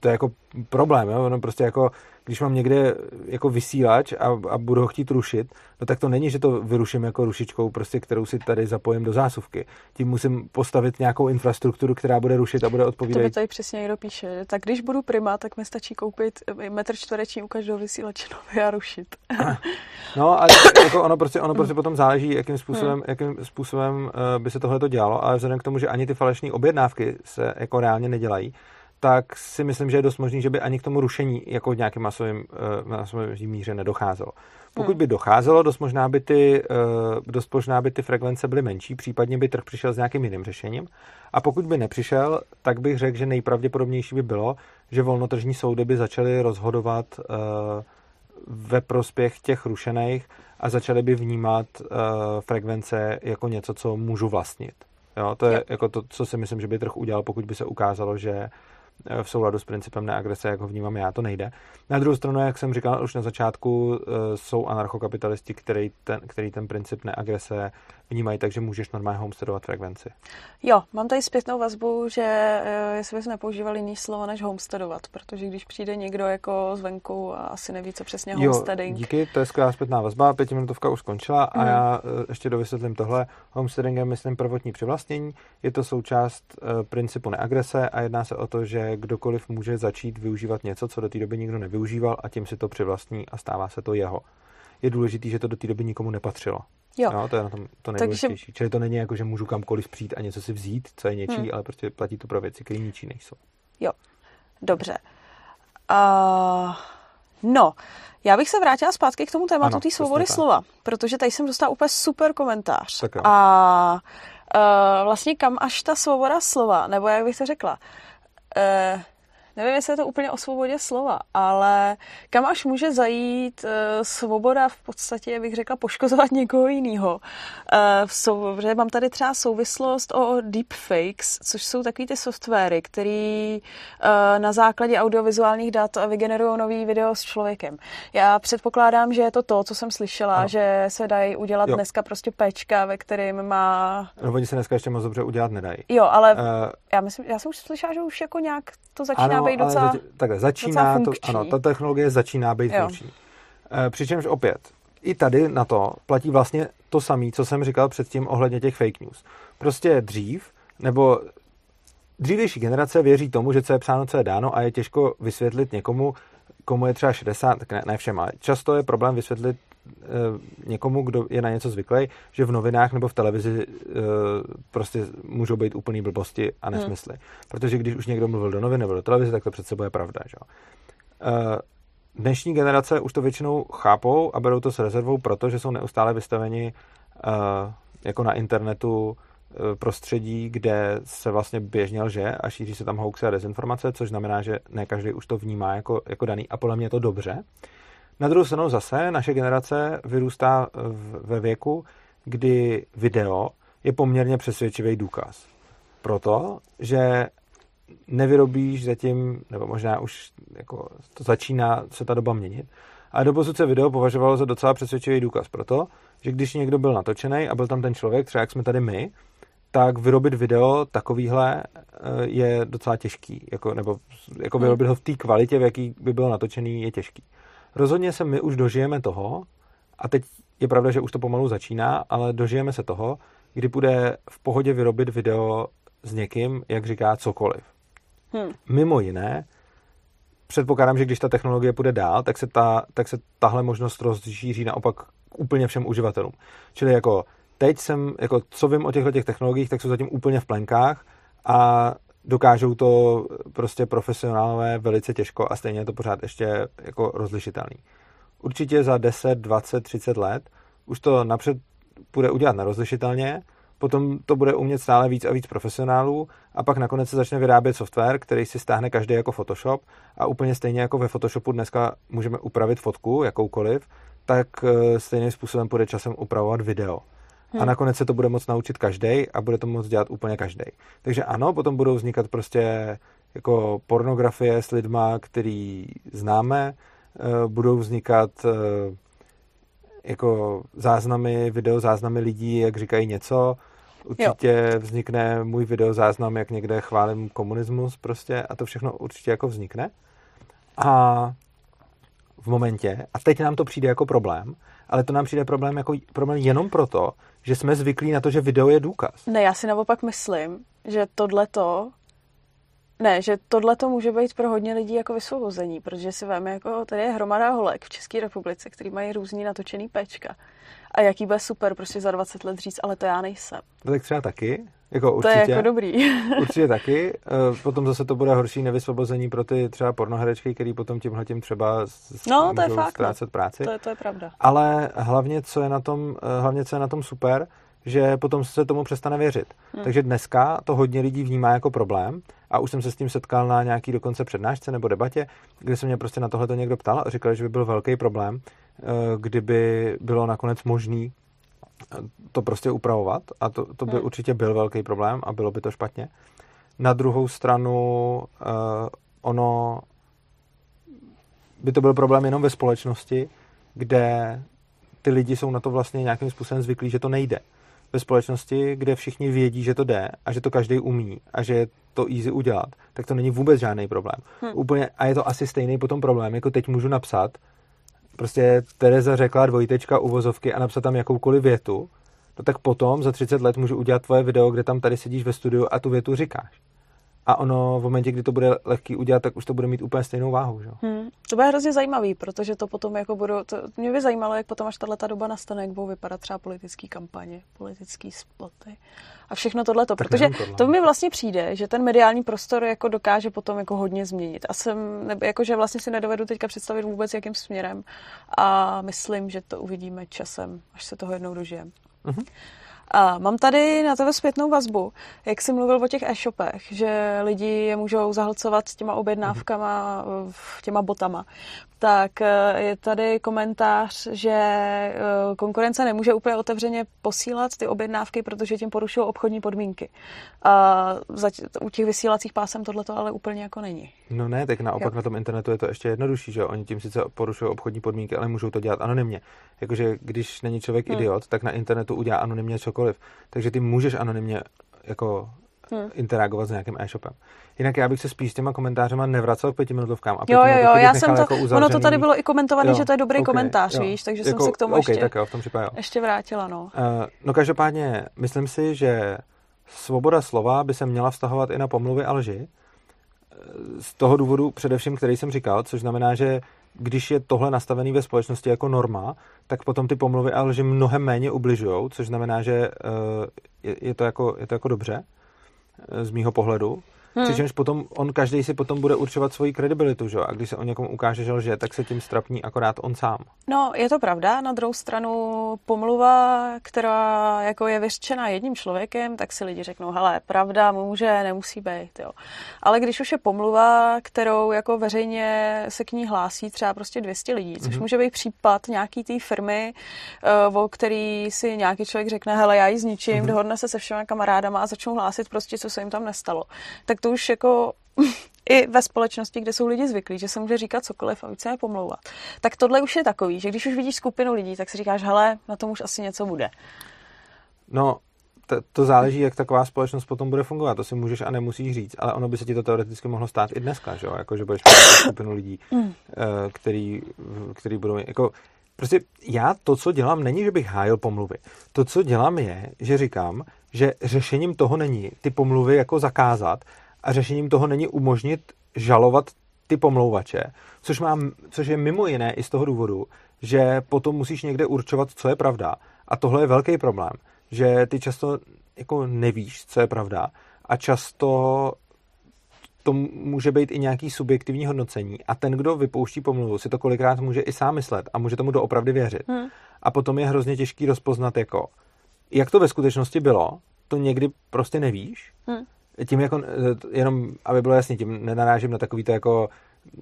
S2: to je jako problém. Jo? No prostě jako když mám někde jako vysílač a, a budu ho chtít rušit, no tak to není, že to vyruším jako rušičkou, prostě, kterou si tady zapojím do zásuvky. Tím musím postavit nějakou infrastrukturu, která bude rušit a bude odpovídat. To
S1: by tady přesně někdo píše. Tak když budu prima, tak mi stačí koupit metr čtvereční u každého vysílače a rušit.
S2: no a jako ono prostě, ono prostě potom záleží, jakým způsobem, hmm. jakým způsobem uh, by se tohle to dělalo, ale vzhledem k tomu, že ani ty falešné objednávky se jako reálně nedělají, tak si myslím, že je dost možný, že by ani k tomu rušení jako v nějakém masovém, uh, masovém míře nedocházelo. Pokud hmm. by docházelo, dost možná by, ty, uh, dost možná by ty frekvence byly menší, případně by trh přišel s nějakým jiným řešením. A pokud by nepřišel, tak bych řekl, že nejpravděpodobnější by bylo, že volnotržní soudy by začaly rozhodovat uh, ve prospěch těch rušených a začaly by vnímat uh, frekvence jako něco, co můžu vlastnit. Jo, to je jo. jako to, co si myslím, že by trh udělal, pokud by se ukázalo, že v souladu s principem neagrese, jak ho vnímám já, to nejde. Na druhou stranu, jak jsem říkal už na začátku, eh, jsou anarchokapitalisti, který ten, který ten princip neagrese vnímají, takže můžeš normálně homesteadovat frekvenci.
S1: Jo, mám tady zpětnou vazbu, že eh, jestli bys nepoužíval jiný slovo než homesteadovat, protože když přijde někdo jako zvenku a asi neví, co přesně homesteading.
S2: Jo, díky, to je skvělá zpětná vazba, pětiminutovka už skončila a mm. já ještě dovysvětlím tohle. Homesteading je, myslím, prvotní přivlastnění, je to součást principu neagrese a jedná se o to, že kdokoliv může začít využívat něco, co do té doby nikdo nevyužíval a tím si to přivlastní a stává se to jeho. Je důležité, že to do té doby nikomu nepatřilo. Jo. No, to je na tom to nejdůležitější. Takže... Čili to není jako, že můžu kamkoliv přijít a něco si vzít, co je něčí, hmm. ale prostě platí to pro věci, které ničí nejsou.
S1: Jo, dobře. Uh, no, já bych se vrátila zpátky k tomu tématu té svobody slova, protože tady jsem dostala úplně super komentář.
S2: Tak
S1: a uh, vlastně kam až ta svoboda slova, nebo jak bych to řekla, uh, nevím, jestli je to úplně o svobodě slova, ale kam až může zajít uh, svoboda v podstatě, bych řekla, poškozovat někoho jiného. Protože mám tady třeba souvislost o deepfakes, což jsou takový ty softwary, který uh, na základě audiovizuálních dat vygenerují nový video s člověkem. Já předpokládám, že je to to, co jsem slyšela, no. že se dají udělat jo. dneska prostě pečka, ve kterým má...
S2: No, oni se dneska ještě moc dobře udělat nedají.
S1: Jo, ale uh... já myslím, já jsem už slyšela, že už jako nějak to začíná ano, být docela zač-
S2: takhle, začíná to, ano, ta technologie začíná být jo. funkční. E, přičemž opět, i tady na to platí vlastně to samé, co jsem říkal předtím ohledně těch fake news. Prostě dřív, nebo dřívější generace věří tomu, že co je psáno, co je dáno a je těžko vysvětlit někomu, komu je třeba 60, tak ne, ne všem, ale často je problém vysvětlit někomu, kdo je na něco zvyklý, že v novinách nebo v televizi uh, prostě můžou být úplný blbosti a hmm. nesmysly. Hmm. Protože když už někdo mluvil do novin nebo do televize, tak to přece bude pravda. Že? Uh, dnešní generace už to většinou chápou a berou to s rezervou, protože jsou neustále vystaveni uh, jako na internetu prostředí, kde se vlastně běžně lže a šíří se tam hoaxy a dezinformace, což znamená, že ne každý už to vnímá jako, jako daný a podle mě je to dobře. Na druhou stranu zase naše generace vyrůstá ve věku, kdy video je poměrně přesvědčivý důkaz. Proto, že nevyrobíš zatím, nebo možná už jako to začíná se ta doba měnit, ale doposud se video považovalo za docela přesvědčivý důkaz proto, že když někdo byl natočený a byl tam ten člověk, třeba jak jsme tady my, tak vyrobit video takovýhle eh, je docela těžký, jako, nebo jako vyrobit ho v té kvalitě, v jaký by byl natočený, je těžký. Rozhodně se my už dožijeme toho, a teď je pravda, že už to pomalu začíná, ale dožijeme se toho, kdy bude v pohodě vyrobit video s někým, jak říká, cokoliv. Hmm. Mimo jiné, předpokládám, že když ta technologie půjde dál, tak se, ta, tak se tahle možnost rozšíří naopak k úplně všem uživatelům. Čili jako teď jsem, jako co vím o těchto těch technologiích, tak jsou zatím úplně v plenkách a dokážou to prostě profesionálové velice těžko a stejně je to pořád ještě jako rozlišitelný. Určitě za 10, 20, 30 let už to napřed bude udělat nerozlišitelně, potom to bude umět stále víc a víc profesionálů a pak nakonec se začne vyrábět software, který si stáhne každý jako Photoshop a úplně stejně jako ve Photoshopu dneska můžeme upravit fotku, jakoukoliv, tak eh, stejným způsobem bude časem upravovat video. Hmm. A nakonec se to bude moct naučit každý a bude to moct dělat úplně každý. Takže ano, potom budou vznikat prostě jako pornografie s lidma, který známe, eh, budou vznikat eh, jako záznamy, video záznamy lidí, jak říkají něco. Určitě jo. vznikne můj video záznam, jak někde chválím komunismus prostě a to všechno určitě jako vznikne. A v momentě, a teď nám to přijde jako problém, ale to nám přijde problém jako problém jenom proto, že jsme zvyklí na to, že video je důkaz.
S1: Ne, já si naopak myslím, že tohleto ne, že tohle to může být pro hodně lidí jako vysvobození, protože si veme, jako tady je hromada holek v České republice, který mají různý natočený pečka. A jaký bude super prostě za 20 let říct, ale to já nejsem.
S2: No tak třeba taky. Jako
S1: určitě, to je jako dobrý.
S2: určitě taky. Eh, potom zase to bude horší nevysvobození pro ty třeba pornoherečky, který potom tímhle tím třeba
S1: no, to je fakt, no.
S2: ztrácet práci.
S1: To je, to je pravda.
S2: Ale hlavně co, je na tom, eh, hlavně, co je na tom super, že potom se tomu přestane věřit. Hmm. Takže dneska to hodně lidí vnímá jako problém a už jsem se s tím setkal na nějaký dokonce přednášce nebo debatě, kde se mě prostě na tohle to někdo ptal a říkal, že by byl velký problém, kdyby bylo nakonec možný eh, to prostě upravovat a to, to by hmm. určitě byl velký problém a bylo by to špatně. Na druhou stranu uh, ono by to byl problém jenom ve společnosti, kde ty lidi jsou na to vlastně nějakým způsobem zvyklí, že to nejde ve společnosti, kde všichni vědí, že to jde a že to každý umí a že je to easy udělat, tak to není vůbec žádný problém. Hmm. Úplně, a je to asi stejný potom problém, jako teď můžu napsat, prostě Tereza řekla dvojtečka uvozovky a napsat tam jakoukoliv větu, no tak potom za 30 let můžu udělat tvoje video, kde tam tady sedíš ve studiu a tu větu říkáš a ono v momentě, kdy to bude lehký udělat, tak už to bude mít úplně stejnou váhu. Že?
S1: Hmm. To bude hrozně zajímavý, protože to potom jako budou, to, mě by zajímalo, jak potom, až tahle doba nastane, jak budou vypadat třeba politické kampaně, politické spoty a všechno tohleto, tak protože tohle. to mi vlastně přijde, že ten mediální prostor jako dokáže potom jako hodně změnit a jsem, nebo jako, že vlastně si nedovedu teďka představit vůbec, jakým směrem a myslím, že to uvidíme časem, až se toho jednou dožijeme. Mm-hmm. A mám tady na tebe zpětnou vazbu, jak jsi mluvil o těch e-shopech, že lidi je můžou zahlcovat s těma objednávkama, těma botama tak eh, je tady komentář, že eh, konkurence nemůže úplně otevřeně posílat ty objednávky, protože tím porušují obchodní podmínky. A u těch vysílacích pásem tohle to ale úplně jako není.
S2: No ne, tak naopak jo. na tom internetu je to ještě jednodušší, že oni tím sice porušují obchodní podmínky, ale můžou to dělat anonymně. Jakože když není člověk hmm. idiot, tak na internetu udělá anonymně cokoliv. Takže ty můžeš anonymně jako hmm. interagovat s nějakým e-shopem. Jinak já bych se spíš s těma komentářema nevracel k pětiminutovkám. A
S1: jo, jo, jo, já jsem to, jako uzavřený... ono to tady bylo i komentované, že to je dobrý okay, komentář, jo. víš, takže jako, jsem se k tomu okay, ještě,
S2: tak jo, v tom případě, jo.
S1: ještě vrátila, no. Uh,
S2: no každopádně, myslím si, že svoboda slova by se měla vztahovat i na pomluvy a lži. z toho důvodu především, který jsem říkal, což znamená, že když je tohle nastavený ve společnosti jako norma, tak potom ty pomluvy a lži mnohem méně ubližují, což znamená, že je, je, to, jako, je to jako dobře z mýho pohledu. Hmm. Přičemž potom on každý si potom bude určovat svoji kredibilitu, že? A když se o někomu ukáže, že lže, tak se tím strapní akorát on sám.
S1: No, je to pravda. Na druhou stranu pomluva, která jako je vyřčena jedním člověkem, tak si lidi řeknou, hele, pravda může, nemusí být, jo. Ale když už je pomluva, kterou jako veřejně se k ní hlásí třeba prostě 200 lidí, což hmm. může být případ nějaký té firmy, eh, o který si nějaký člověk řekne, hele, já ji zničím, hmm. dohodne se se všema kamarádama a začnou hlásit prostě, co se jim tam nestalo. Tak to už jako i ve společnosti, kde jsou lidi zvyklí, že se může říkat cokoliv a více je pomlouvat. Tak tohle už je takový, že když už vidíš skupinu lidí, tak si říkáš, hele, na tom už asi něco bude.
S2: No, to, to záleží, jak taková společnost potom bude fungovat. To si můžeš a nemusíš říct, ale ono by se ti to teoreticky mohlo stát i dneska, že jo? Jako, že budeš mít skupinu lidí, mm. Eh, který, který budou, jako, prostě já to, co dělám, není, že bych hájil pomluvy. To, co dělám, je, že říkám, že řešením toho není ty pomluvy jako zakázat, a řešením toho není umožnit žalovat ty pomlouvače, což, mám, což je mimo jiné i z toho důvodu, že potom musíš někde určovat, co je pravda. A tohle je velký problém, že ty často jako nevíš, co je pravda a často to může být i nějaký subjektivní hodnocení a ten, kdo vypouští pomluvu, si to kolikrát může i sám myslet a může tomu doopravdy věřit. Hmm. A potom je hrozně těžký rozpoznat, jako, jak to ve skutečnosti bylo, to někdy prostě nevíš. Hmm tím jako, eh, jenom aby bylo jasně, tím nenarážím na takový to jako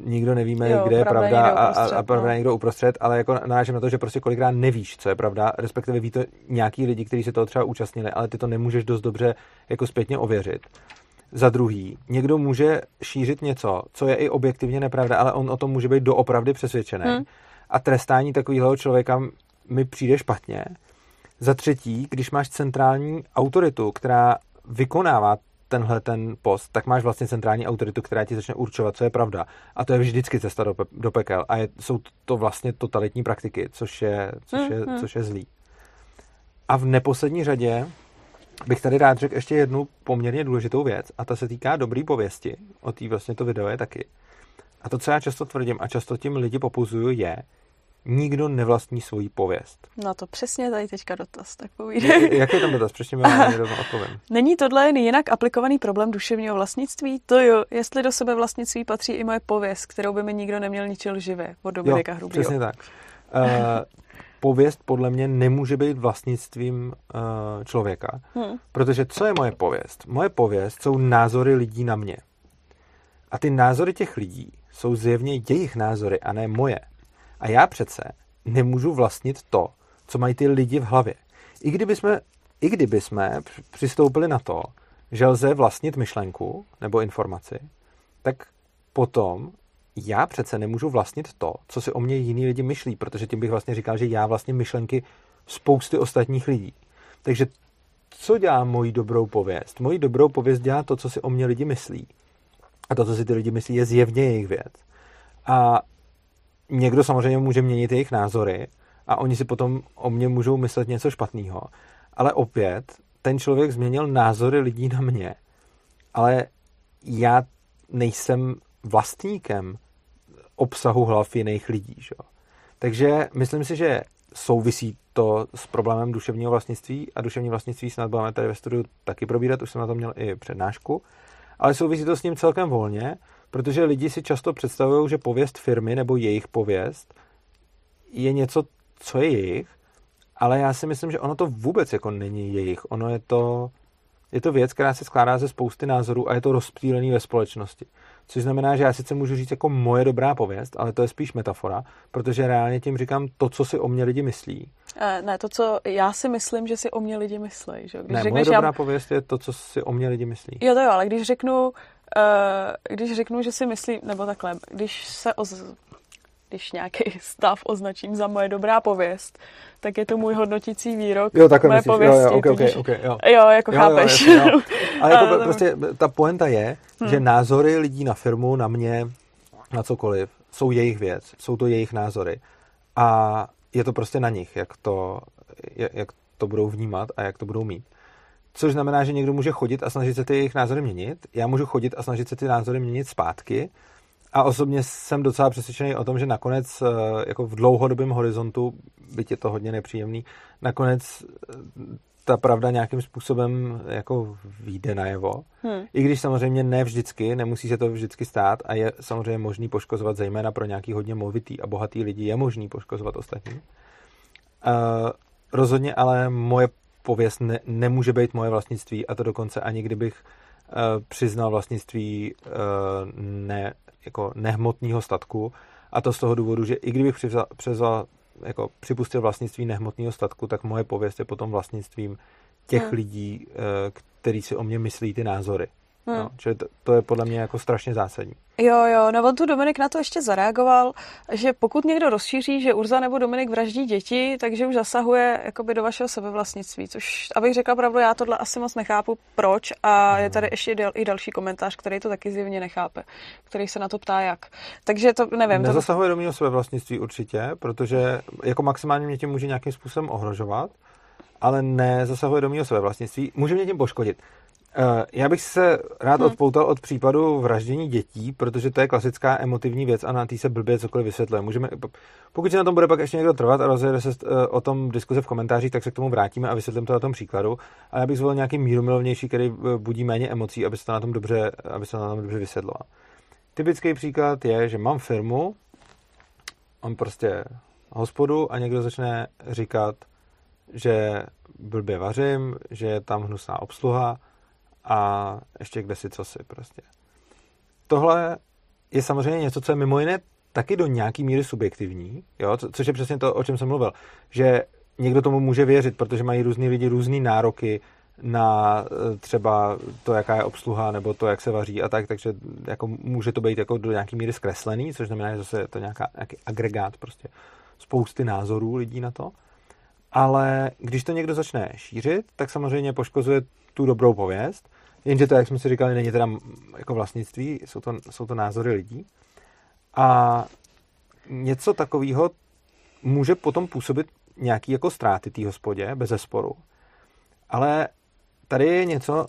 S2: nikdo nevíme, jo, kde je pravda a, a, a pravda no. někdo uprostřed, ale jako narážím na to, že prostě kolikrát nevíš, co je pravda, respektive ví to nějaký lidi, kteří se toho třeba účastnili, ale ty to nemůžeš dost dobře jako zpětně ověřit. Za druhý, někdo může šířit něco, co je i objektivně nepravda, ale on o tom může být doopravdy přesvědčený. Hmm. A trestání takového člověka mi přijde špatně. Za třetí, když máš centrální autoritu, která vykonává tenhle ten post, tak máš vlastně centrální autoritu, která ti začne určovat, co je pravda. A to je vždycky cesta do, pe- do pekel. A je, jsou to vlastně totalitní praktiky, což je, což, je, mm-hmm. což je zlý. A v neposlední řadě bych tady rád řekl ještě jednu poměrně důležitou věc, a ta se týká dobrý pověsti. O té vlastně to video je taky. A to, co já často tvrdím a často tím lidi popuzuju, je, nikdo nevlastní svoji pověst.
S1: No to přesně tady teďka dotaz, tak povídej.
S2: Jak je tam dotaz? Přečně mi rovnou odpovím.
S1: Není tohle jen jinak aplikovaný problém duševního vlastnictví? To jo, jestli do sebe vlastnictví patří i moje pověst, kterou by mi nikdo neměl ničil živě od Dominika
S2: jo,
S1: Hrubýho.
S2: přesně tak. Uh, pověst podle mě nemůže být vlastnictvím uh, člověka, hmm. protože co je moje pověst? Moje pověst jsou názory lidí na mě. A ty názory těch lidí jsou zjevně jejich názory a ne moje. A já přece nemůžu vlastnit to, co mají ty lidi v hlavě. I kdyby jsme, i kdyby jsme přistoupili na to, že lze vlastnit myšlenku nebo informaci, tak potom já přece nemůžu vlastnit to, co si o mě jiní lidi myslí, protože tím bych vlastně říkal, že já vlastně myšlenky spousty ostatních lidí. Takže co dělá moji dobrou pověst? Moji dobrou pověst dělá to, co si o mě lidi myslí. A to, co si ty lidi myslí, je zjevně jejich věc. A někdo samozřejmě může měnit jejich názory a oni si potom o mě můžou myslet něco špatného. Ale opět, ten člověk změnil názory lidí na mě, ale já nejsem vlastníkem obsahu hlav jiných lidí. Že? Takže myslím si, že souvisí to s problémem duševního vlastnictví a duševní vlastnictví snad budeme tady ve studiu taky probírat, už jsem na to měl i přednášku, ale souvisí to s ním celkem volně, Protože lidi si často představují, že pověst firmy nebo jejich pověst je něco, co je jejich, ale já si myslím, že ono to vůbec jako není jejich. Ono je to, je to věc, která se skládá ze spousty názorů a je to rozptýlený ve společnosti. Což znamená, že já sice můžu říct jako moje dobrá pověst, ale to je spíš metafora, protože reálně tím říkám to, co si o mě lidi myslí.
S1: Eh, ne, to, co já si myslím, že si o mě lidi myslí. Že?
S2: Když ne, moje dobrá já... pověst je to, co si o mě lidi myslí.
S1: Jo, to jo, ale když řeknu, když řeknu, že si myslím, nebo takhle, když se oz, když nějaký stav označím za moje dobrá pověst, tak je to můj hodnotící výrok
S2: jo, takhle
S1: moje
S2: myslíš.
S1: pověsti.
S2: Jo, jo, okay, okay, okay, jo.
S1: jo, jako jo, chápeš.
S2: Jo, jo, Ale jako prostě ta poenta je, hmm. že názory lidí na firmu, na mě, na cokoliv, jsou jejich věc, jsou to jejich názory. A je to prostě na nich, jak to, jak to budou vnímat a jak to budou mít. Což znamená, že někdo může chodit a snažit se ty jejich názory měnit, já můžu chodit a snažit se ty názory měnit zpátky a osobně jsem docela přesvědčený o tom, že nakonec eh, jako v dlouhodobém horizontu, byť je to hodně nepříjemný, nakonec eh, ta pravda nějakým způsobem jako vyjde najevo. Hmm. I když samozřejmě ne vždycky, nemusí se to vždycky stát a je samozřejmě možný poškozovat zejména pro nějaký hodně movitý a bohatý lidi, je možný poškozovat ostatní. Uh, rozhodně ale moje pověst ne, nemůže být moje vlastnictví a to dokonce ani kdybych uh, přiznal vlastnictví uh, ne, jako nehmotného statku a to z toho důvodu, že i kdybych převzal, převzal jako připustil vlastnictví nehmotného statku, tak moje pověst je potom vlastnictvím těch hmm. lidí, eh, kteří si o mě myslí ty názory. Hmm. No, čili to, to je podle mě jako strašně zásadní.
S1: Jo, jo, no on tu Dominik na to ještě zareagoval, že pokud někdo rozšíří, že Urza nebo Dominik vraždí děti, takže už zasahuje jakoby do vašeho sebevlastnictví, což, abych řekla pravdu, já tohle asi moc nechápu, proč a je tady ještě del, i další komentář, který to taky zjevně nechápe, který se na to ptá jak. Takže to nevím.
S2: Nezasahuje to... do mého sebevlastnictví určitě, protože jako maximálně mě tím může nějakým způsobem ohrožovat, ale nezasahuje do mého sebevlastnictví. Může mě tím poškodit. Eh, já bych se rád hmm. odpoutal od případu vraždění dětí, protože to je klasická emotivní věc a na tý se blbě cokoliv vysvětluje. Můžeme, pokud se na tom bude pak ještě někdo trvat a rozjede se eh, o tom diskuze v komentářích, tak se k tomu vrátíme a vysvětlím to na tom příkladu. A já bych zvolil nějaký mírumilovnější, který eh, budí méně emocí, aby se to na tom dobře, aby se to na tom dobře vysvětloval. Typický příklad je, že mám firmu, mám prostě hospodu a někdo začne říkat, že blbě vařím, že je tam hnusná obsluha, a ještě kde si co si prostě. Tohle je samozřejmě něco, co je mimo jiné taky do nějaký míry subjektivní, jo? Co, což je přesně to, o čem jsem mluvil, že někdo tomu může věřit, protože mají různý lidi různý nároky na e, třeba to, jaká je obsluha, nebo to, jak se vaří a tak, takže jako může to být jako do nějaký míry zkreslený, což znamená, že zase je to nějaká, nějaký agregát prostě spousty názorů lidí na to. Ale když to někdo začne šířit, tak samozřejmě poškozuje tu dobrou pověst, jenže to, jak jsme si říkali, není teda jako vlastnictví, jsou to, jsou to názory lidí. A něco takového může potom působit nějaký jako ztráty té hospodě, bez zesporu. Ale tady je něco,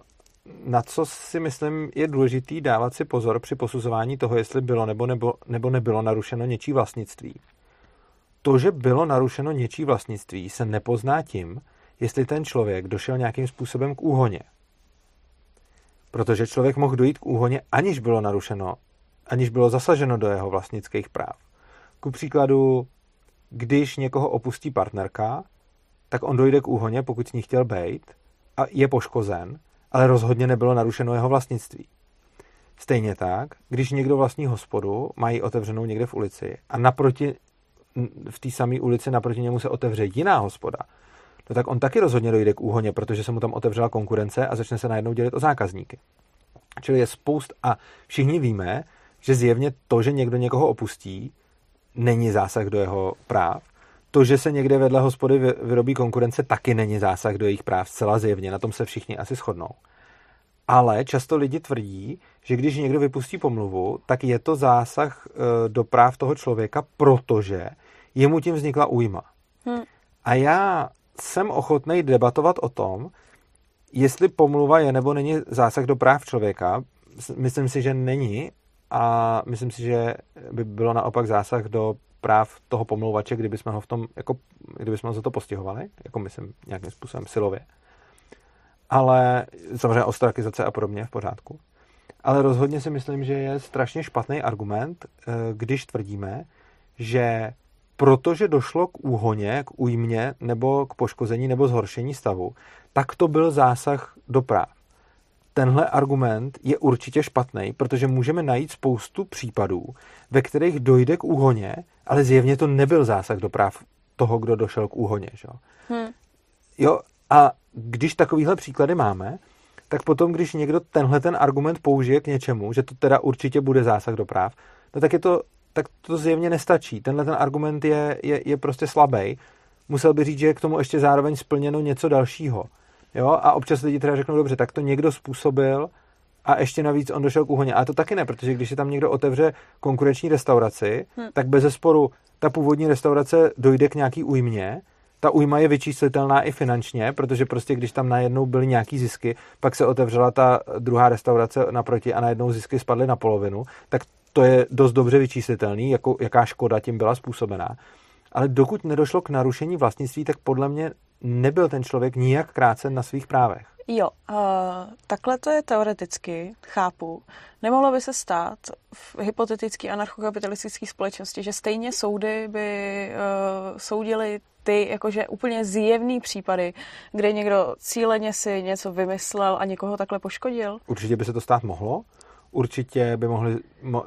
S2: na co si myslím je důležitý dávat si pozor při posuzování toho, jestli bylo nebo, nebo, nebo nebylo narušeno něčí vlastnictví. To, že bylo narušeno něčí vlastnictví, se nepozná tím, jestli ten člověk došel nějakým způsobem k úhoně protože člověk mohl dojít k úhoně, aniž bylo narušeno, aniž bylo zasaženo do jeho vlastnických práv. Ku příkladu, když někoho opustí partnerka, tak on dojde k úhoně, pokud s ní chtěl být, a je poškozen, ale rozhodně nebylo narušeno jeho vlastnictví. Stejně tak, když někdo vlastní hospodu, mají otevřenou někde v ulici a naproti, v té samé ulici naproti němu se otevře jiná hospoda, no tak on taky rozhodně dojde k úhoně, protože se mu tam otevřela konkurence a začne se najednou dělit o zákazníky. Čili je spoust a všichni víme, že zjevně to, že někdo někoho opustí, není zásah do jeho práv. To, že se někde vedle hospody vyrobí konkurence, taky není zásah do jejich práv, zcela zjevně, na tom se všichni asi shodnou. Ale často lidi tvrdí, že když někdo vypustí pomluvu, tak je to zásah e, do práv toho člověka, protože jemu tím vznikla újma. Hmm. A já jsem ochotný debatovat o tom, jestli pomluva je nebo není zásah do práv člověka. Myslím si, že není a myslím si, že by bylo naopak zásah do práv toho pomlouvače, kdyby jsme ho v tom, jako, kdyby jsme ho za to postihovali, jako myslím nějakým způsobem silově. Ale samozřejmě ostrakizace a podobně v pořádku. Ale rozhodně si myslím, že je strašně špatný argument, eh, když tvrdíme, že protože došlo k úhoně, k újmě nebo k poškození nebo zhoršení stavu, tak to byl zásah do práv. Tenhle argument je určitě špatný, protože můžeme najít spoustu případů, ve kterých dojde k úhoně, ale zjevně to nebyl zásah do práv toho, kdo došel k úhoně. Že? Hmm. Jo, a když takovýhle příklady máme, tak potom, když někdo tenhle ten argument použije k něčemu, že to teda určitě bude zásah do práv, no tak je to tak to zjevně nestačí. Tenhle ten argument je, je, je prostě slabý. Musel by říct, že je k tomu ještě zároveň splněno něco dalšího. Jo? A občas lidi teda řeknou, dobře, tak to někdo způsobil a ještě navíc on došel k úhoně. A to taky ne, protože když si tam někdo otevře konkurenční restauraci, hmm. tak bez sporu ta původní restaurace dojde k nějaký újmě, ta újma je vyčíslitelná i finančně, protože prostě když tam najednou byly nějaký zisky, pak se otevřela ta druhá restaurace naproti a najednou zisky spadly na polovinu, tak to je dost dobře vyčíslitelný, jako, jaká škoda tím byla způsobená. Ale dokud nedošlo k narušení vlastnictví, tak podle mě nebyl ten člověk nijak krácen na svých právech.
S1: Jo, uh, takhle to je teoreticky, chápu. Nemohlo by se stát v hypotetické anarchokapitalistické společnosti, že stejně soudy by uh, soudily ty jakože úplně zjevný případy, kde někdo cíleně si něco vymyslel a někoho takhle poškodil?
S2: Určitě by se to stát mohlo. Určitě by, mohli,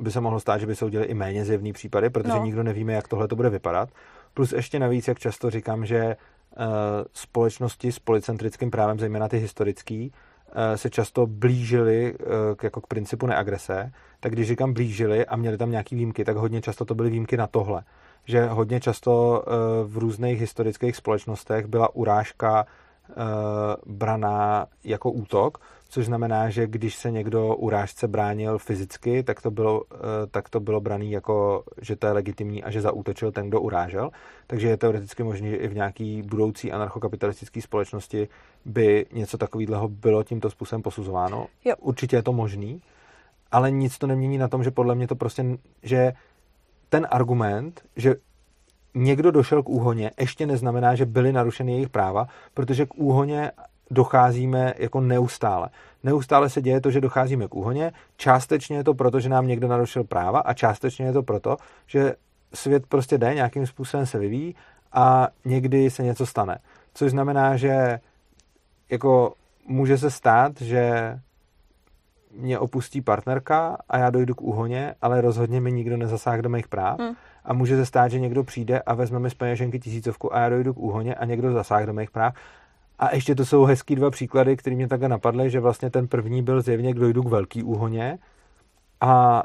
S2: by se mohlo stát, že by se udělali i méně zjevný případy, protože no. nikdo nevíme, jak tohle to bude vypadat. Plus ještě navíc, jak často říkám, že uh, společnosti s policentrickým právem, zejména ty historický, uh, se často blížily uh, k, jako k principu neagrese, tak když říkám blížili a měli tam nějaký výjimky, tak hodně často to byly výjimky na tohle. Že hodně často v různých historických společnostech byla urážka braná jako útok, což znamená, že když se někdo urážce bránil fyzicky, tak to bylo, eh, tak to bylo braný jako, že to je legitimní a že zaútočil ten, kdo urážel. Takže je teoreticky možné, že i v nějaký budoucí anarchokapitalistické společnosti by něco takového bylo tímto způsobem posuzováno.
S1: Jo.
S2: Určitě je to možný, ale nic to nemění na tom, že podle mě to prostě, že ten argument, že někdo došel k úhoně, ještě neznamená, že byly narušeny jejich práva, protože k úhoně docházíme jako neustále. Neustále se děje to, že docházíme k úhoně. Částečně je to proto, že nám někdo narušil práva a částečně je to proto, že svět prostě jde, nějakým způsobem se vyvíjí a někdy se něco stane. Což znamená, že jako může se stát, že mě opustí partnerka a já dojdu k úhoně, ale rozhodně mi nikdo nezasáhne do mých práv. Hmm. A může se stát, že někdo přijde a vezme mi z peněženky tisícovku a já dojdu k úhoně a někdo zasáhne do mých práv a ještě to jsou hezký dva příklady, které mě takhle napadly, že vlastně ten první byl zjevně, kdo jdu k velký úhoně a,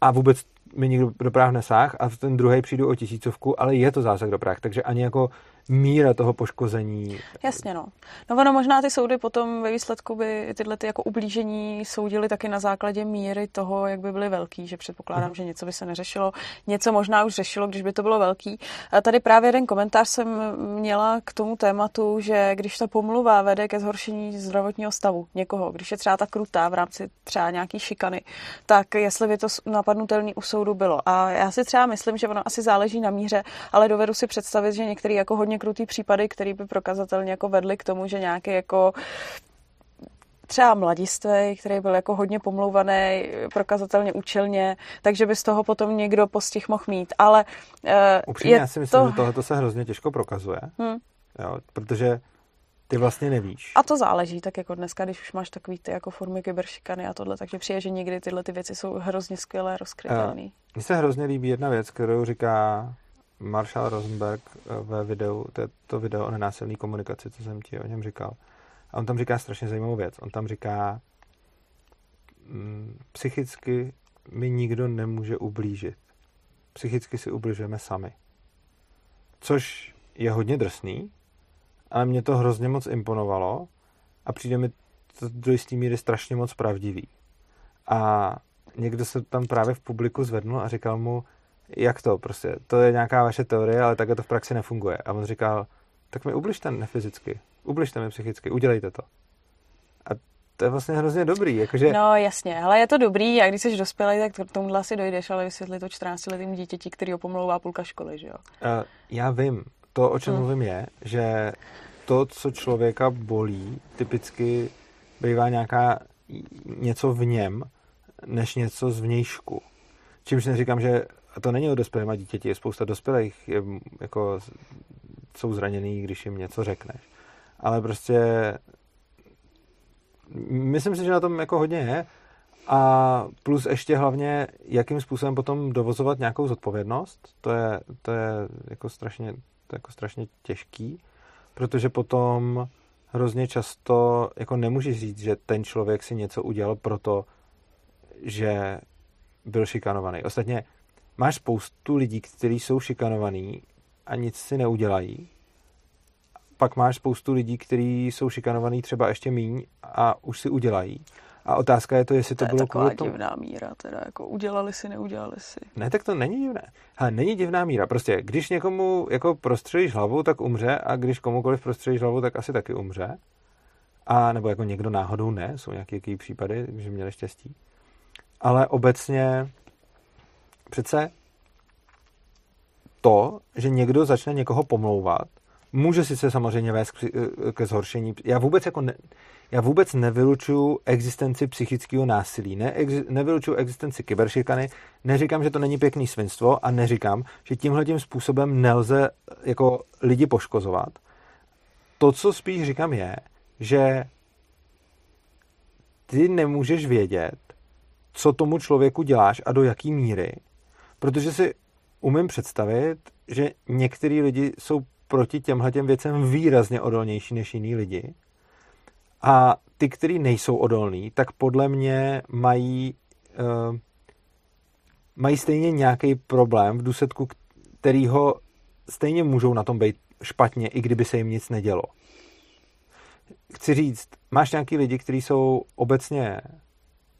S2: a vůbec mi nikdo do práv nesáh a ten druhý přijdu o tisícovku, ale je to zásah do práv, takže ani jako míra toho poškození.
S1: Jasně, no. No ono možná ty soudy potom ve výsledku by tyhle ty jako ublížení soudili taky na základě míry toho, jak by byly velký, že předpokládám, mm. že něco by se neřešilo, něco možná už řešilo, když by to bylo velký. A tady právě jeden komentář jsem měla k tomu tématu, že když ta pomluva vede ke zhoršení zdravotního stavu někoho, když je třeba ta krutá v rámci třeba nějaký šikany, tak jestli by to napadnutelný u soudu bylo. A já si třeba myslím, že ono asi záleží na míře, ale dovedu si představit, že některý jako hodně hodně krutý případy, které by prokazatelně jako vedly k tomu, že nějaký jako třeba mladistvý, který byl jako hodně pomlouvaný, prokazatelně účelně, takže by z toho potom někdo postih mohl mít. Ale uh,
S2: Upřímně, já si myslím, to... že tohle se hrozně těžko prokazuje, hmm. jo, protože ty vlastně nevíš.
S1: A to záleží, tak jako dneska, když už máš takový ty jako formy kyberšikany a tohle, takže přijde, že někdy tyhle ty věci jsou hrozně skvěle rozkrytelné. Uh,
S2: Mně se hrozně líbí jedna věc, kterou říká Marshall Rosenberg eh, ve videu, to je to video o nenásilné komunikaci, co jsem ti o něm říkal. A on tam říká strašně zajímavou věc. On tam říká, mm, psychicky mi nikdo nemůže ublížit. Psychicky si ubližujeme sami. Což je hodně drsný, ale mě to hrozně moc imponovalo a přijde mi to do jistý míry strašně moc pravdivý. A někdo se tam právě v publiku zvednul a říkal mu, jak to prostě, to je nějaká vaše teorie, ale takhle to v praxi nefunguje. A on říkal, tak mi ubližte nefyzicky, ubližte mi psychicky, udělejte to. A to je vlastně hrozně dobrý. Jakože...
S1: No jasně, ale je to dobrý a když jsi dospělý, tak k tomuhle asi dojdeš, ale vysvětlit to 14 letým dítěti, který ho pomlouvá půlka školy, že jo?
S2: Uh, já vím. To, o čem hmm. mluvím, je, že to, co člověka bolí, typicky bývá nějaká něco v něm, než něco z vnějšku. Čímž neříkám, že a to není o dospělém a dítěti, je spousta dospělých, je, jako jsou zraněný, když jim něco řekneš. Ale prostě myslím si, že na tom jako hodně je. A plus ještě hlavně, jakým způsobem potom dovozovat nějakou zodpovědnost, to je, to je jako strašně, to je jako strašně těžký, protože potom hrozně často jako nemůžeš říct, že ten člověk si něco udělal proto, že byl šikanovaný. Ostatně máš spoustu lidí, kteří jsou šikanovaní a nic si neudělají. Pak máš spoustu lidí, kteří jsou šikanovaní třeba ještě míň a už si udělají. A otázka je to, jestli to,
S1: to
S2: bylo
S1: je taková
S2: kvůli tomu.
S1: divná míra, teda jako udělali si, neudělali si.
S2: Ne, tak to není divné. Ale není divná míra. Prostě, když někomu jako prostřelíš hlavu, tak umře a když komukoliv prostřelíš hlavu, tak asi taky umře. A nebo jako někdo náhodou ne, jsou nějaké případy, že měli štěstí. Ale obecně přece to, že někdo začne někoho pomlouvat, může sice samozřejmě vést k, ke zhoršení. Já vůbec jako ne, já vůbec nevylučuju existenci psychického násilí, ne, ex, nevylučuju existenci kyberšikany, neříkám, že to není pěkný svinstvo a neříkám, že tímhle tím způsobem nelze jako lidi poškozovat. To, co spíš říkám, je, že ty nemůžeš vědět, co tomu člověku děláš a do jaký míry, protože si umím představit, že některý lidi jsou proti těmhle těm věcem výrazně odolnější než jiní lidi. A ty, kteří nejsou odolní, tak podle mě mají, uh, mají stejně nějaký problém, v důsledku kterého stejně můžou na tom být špatně, i kdyby se jim nic nedělo. Chci říct, máš nějaký lidi, kteří jsou obecně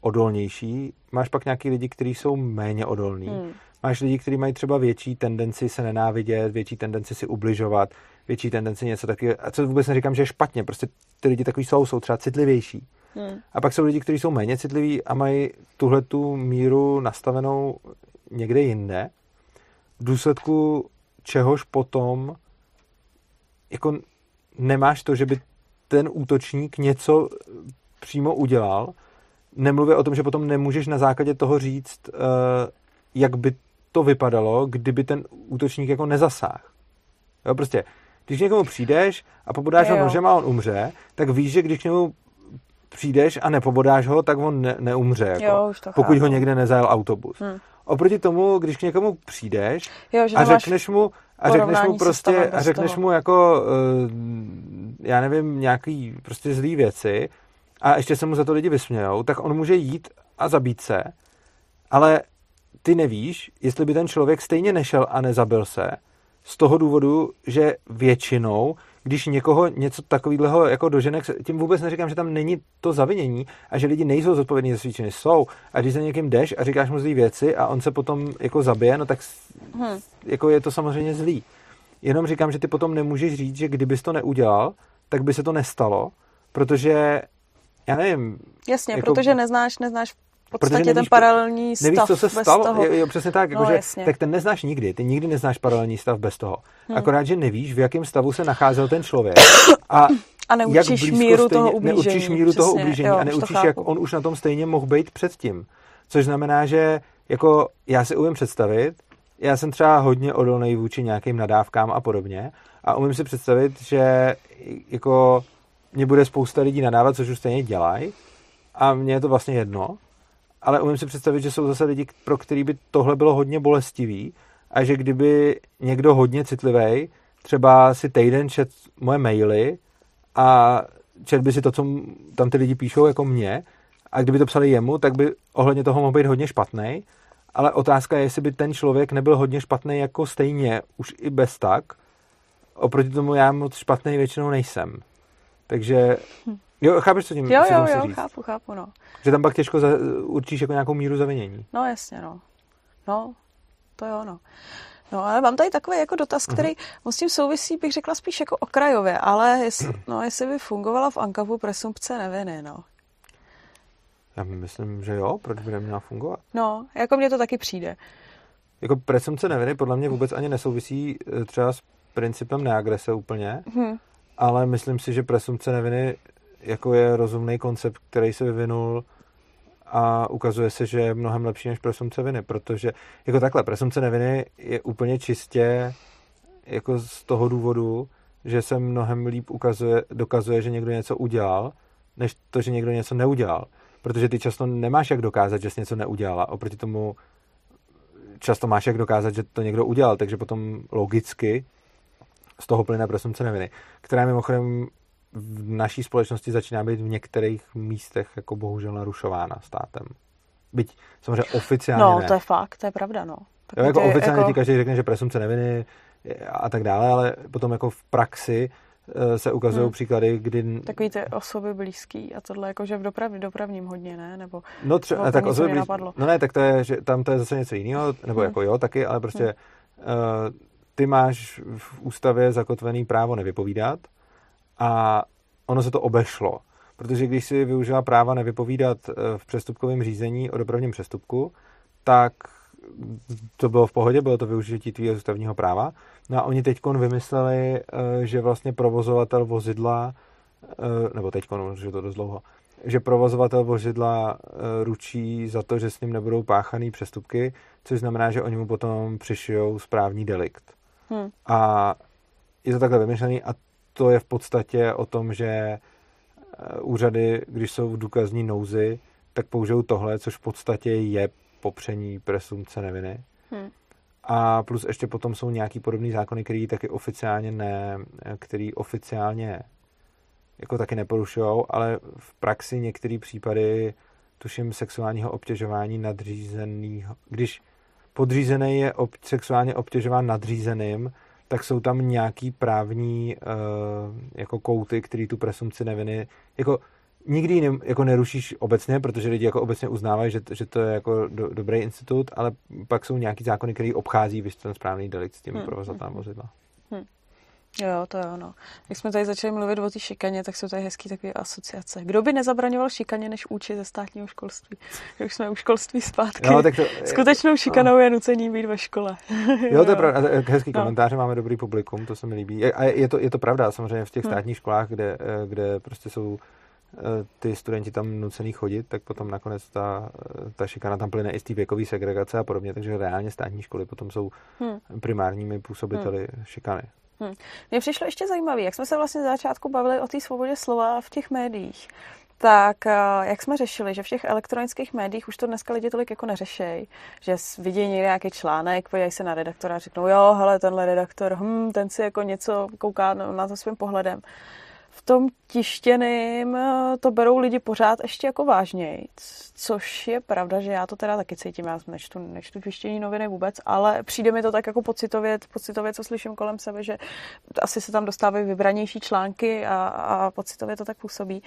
S2: odolnější, máš pak nějaký lidi, kteří jsou méně odolní. Hmm. Máš lidi, kteří mají třeba větší tendenci se nenávidět, větší tendenci si ubližovat, větší tendenci něco taky. A co vůbec neříkám, že je špatně, prostě ty lidi takový jsou, jsou třeba citlivější. Hmm. A pak jsou lidi, kteří jsou méně citliví a mají tuhle tu míru nastavenou někde jinde. V důsledku čehož potom jako nemáš to, že by ten útočník něco přímo udělal, nemluvě o tom, že potom nemůžeš na základě toho říct, jak by to vypadalo, kdyby ten útočník jako nezasáhl. Jo, prostě, když někomu přijdeš a pobodáš ho nožem a on umře, tak víš, že když k němu přijdeš a nepobodáš ho, tak on ne, neumře, jako,
S1: jo,
S2: pokud chápu. ho někde nezajel autobus. Hmm. Oproti tomu, když k někomu přijdeš
S1: jo,
S2: a řekneš mu, a řekneš mu prostě, a řekneš mu jako, uh, já nevím, nějaký prostě zlý věci a ještě se mu za to lidi vysmějou, tak on může jít a zabít se, ale ty nevíš, jestli by ten člověk stejně nešel a nezabil se, z toho důvodu, že většinou, když někoho něco takového jako doženek, tím vůbec neříkám, že tam není to zavinění a že lidi nejsou zodpovědní za svíčiny, jsou. A když za někým jdeš a říkáš mu zlý věci a on se potom jako zabije, no tak hmm. jako je to samozřejmě zlý. Jenom říkám, že ty potom nemůžeš říct, že kdybys to neudělal, tak by se to nestalo, protože já nevím.
S1: Jasně, jako, protože neznáš, neznáš podstatě nevíš, ten paralelní stav
S2: Nevíš, co se stalo?
S1: Toho.
S2: Jo, jo, přesně tak. Jako, no, že, tak ten neznáš nikdy. Ty nikdy neznáš paralelní stav bez toho. Hmm. Akorát, že nevíš, v jakém stavu se nacházel ten člověk. A,
S1: a neučíš jak míru stejně, toho ublížení.
S2: Neučíš míru přesně, toho ublížení jo, a neučíš, jak on už na tom stejně mohl být předtím. Což znamená, že jako já si umím představit, já jsem třeba hodně odolný vůči nějakým nadávkám a podobně a umím si představit, že jako mě bude spousta lidí nadávat, což už stejně dělají a mně je to vlastně jedno, ale umím si představit, že jsou zase lidi, pro který by tohle bylo hodně bolestivý a že kdyby někdo hodně citlivý třeba si týden čet moje maily a čet by si to, co tam ty lidi píšou jako mě a kdyby to psali jemu, tak by ohledně toho mohl být hodně špatný. Ale otázka je, jestli by ten člověk nebyl hodně špatný jako stejně, už i bez tak. Oproti tomu já moc špatný většinou nejsem. Takže hm. Jo, chápeš, co tím
S1: Jo, jo, jo, říct? chápu, chápu, no.
S2: Že tam pak těžko za, určíš jako nějakou míru zavinění.
S1: No, jasně, no. No, to jo, no. No, ale mám tady takový jako dotaz, který uh-huh. s tím souvisí, bych řekla spíš jako okrajově, ale jestli, no, jestli by fungovala v Ankavu presumpce neviny, no.
S2: Já myslím, že jo, proč by neměla fungovat?
S1: No, jako mně to taky přijde.
S2: Jako presumpce neviny podle mě vůbec ani nesouvisí eh, třeba s principem neagrese úplně, hmm. ale myslím si, že presumpce neviny jako je rozumný koncept, který se vyvinul a ukazuje se, že je mnohem lepší než presumce viny, protože jako takhle, presumce neviny je úplně čistě jako z toho důvodu, že se mnohem líp ukazuje, dokazuje, že někdo něco udělal, než to, že někdo něco neudělal. Protože ty často nemáš jak dokázat, že jsi něco neudělala. Oproti tomu často máš jak dokázat, že to někdo udělal, takže potom logicky z toho plyne presumce neviny, která mimochodem v naší společnosti začíná být v některých místech jako bohužel narušována státem. Byť samozřejmě oficiálně
S1: No,
S2: ne.
S1: to je fakt, to je pravda, no.
S2: Tak jo, jako oficiálně jako... ti každý řekne, že presumce neviny a tak dále, ale potom jako v praxi eh, se ukazují
S1: Hmm.
S2: příklady, kdy...
S1: Takový ty osoby blízký a tohle, jakože v doprav, dopravním hodně, ne? Nebo
S2: No třeba,
S1: Nebo
S2: tak osoby
S1: mě
S2: blíz...
S1: napadlo.
S2: No ne, tak to je, že tam to je zase něco jiného, nebo
S1: Hmm.
S2: jako jo, taky, ale prostě
S1: Hmm.
S2: uh, ty máš v ústavě zakotvený právo nevypovídat a ono se to obešlo. Protože když si využila práva nevypovídat eh, v přestupkovém řízení o dopravním přestupku, tak to bylo v pohodě, bylo to využití tvýho ústavního práva. No a oni teď vymysleli, eh, že vlastně provozovatel vozidla, eh, nebo teď, že to dost dlouho, že provozovatel vozidla ručí za to, že s ním nebudou páchaný přestupky, což znamená, že oni mu potom přišijou správní delikt.
S1: hm,
S2: A je to takhle vymyšlený a to je v podstatě o tom, že eh, úřady, když jsou v důkazní nouzi, tak použijou tohle, což v podstatě je popření presumce neviny.
S1: hm,
S2: A plus ještě potom jsou nějaký podobný zákony, který taky oficiálně ne, který oficiálně jako taky neporušujou, ale v praxi některé případy tuším sexuálního obtěžování nadřízeného. Když podřízený je ob, sexuálně obtěžován nadřízeným, tak jsou tam nějaký právní uh, jako kouty, který tu presumci neviny jako nikdy ne, jako nerušíš obecně, protože lidi jako obecně uznávají, že, že to je jako do, dobrý institut, ale pak jsou nějaký zákony, který obchází víš, ten správný delikt s tím
S1: Hmm,
S2: provozatelem vozidla.
S1: Jo, to je ono. Jak jsme tady začali mluvit o té šikaně, tak jsou tady hezký takové asociace. Kdo by nezabraňoval šikaně, než učit ze státního školství? Už jsme u školství zpátky.
S2: Jo, tak to,
S1: Skutečnou šikanou je nucení být ve škole.
S2: Jo, to je pravda. Hezký
S1: No.
S2: komentáře, máme dobrý publikum, to se mi líbí. A je to, je to pravda, samozřejmě v těch
S1: Hmm.
S2: státních školách, kde, eh, kde prostě jsou eh, ty studenti tam nucený chodit, tak potom nakonec ta, eh, ta šikana tam plyne i z té věkové segregace a podobně, takže reálně státní školy potom jsou
S1: Hmm.
S2: primárními působiteli šikany.
S1: Mně přišlo ještě zajímavé, jak jsme se vlastně z začátku bavili o té svobodě slova v těch médiích. Tak eh, jak jsme řešili, že v těch elektronických médiích už to dneska lidi tolik jako neřešejí, že vidí někde nějaký článek, podívají se na redaktora a řeknou, jo, hele, tenhle redaktor, hm, ten si jako něco kouká na na to svým pohledem. V tom tištěným eh, to berou lidi pořád ještě jako vážněji, což je pravda, že já to teda taky cítím, já nečtu, nečtu tištění noviny vůbec, ale přijde mi to tak jako pocitově, pocitově, co slyším kolem sebe, že asi se tam dostávají vybranější články a, a pocitově to tak působí.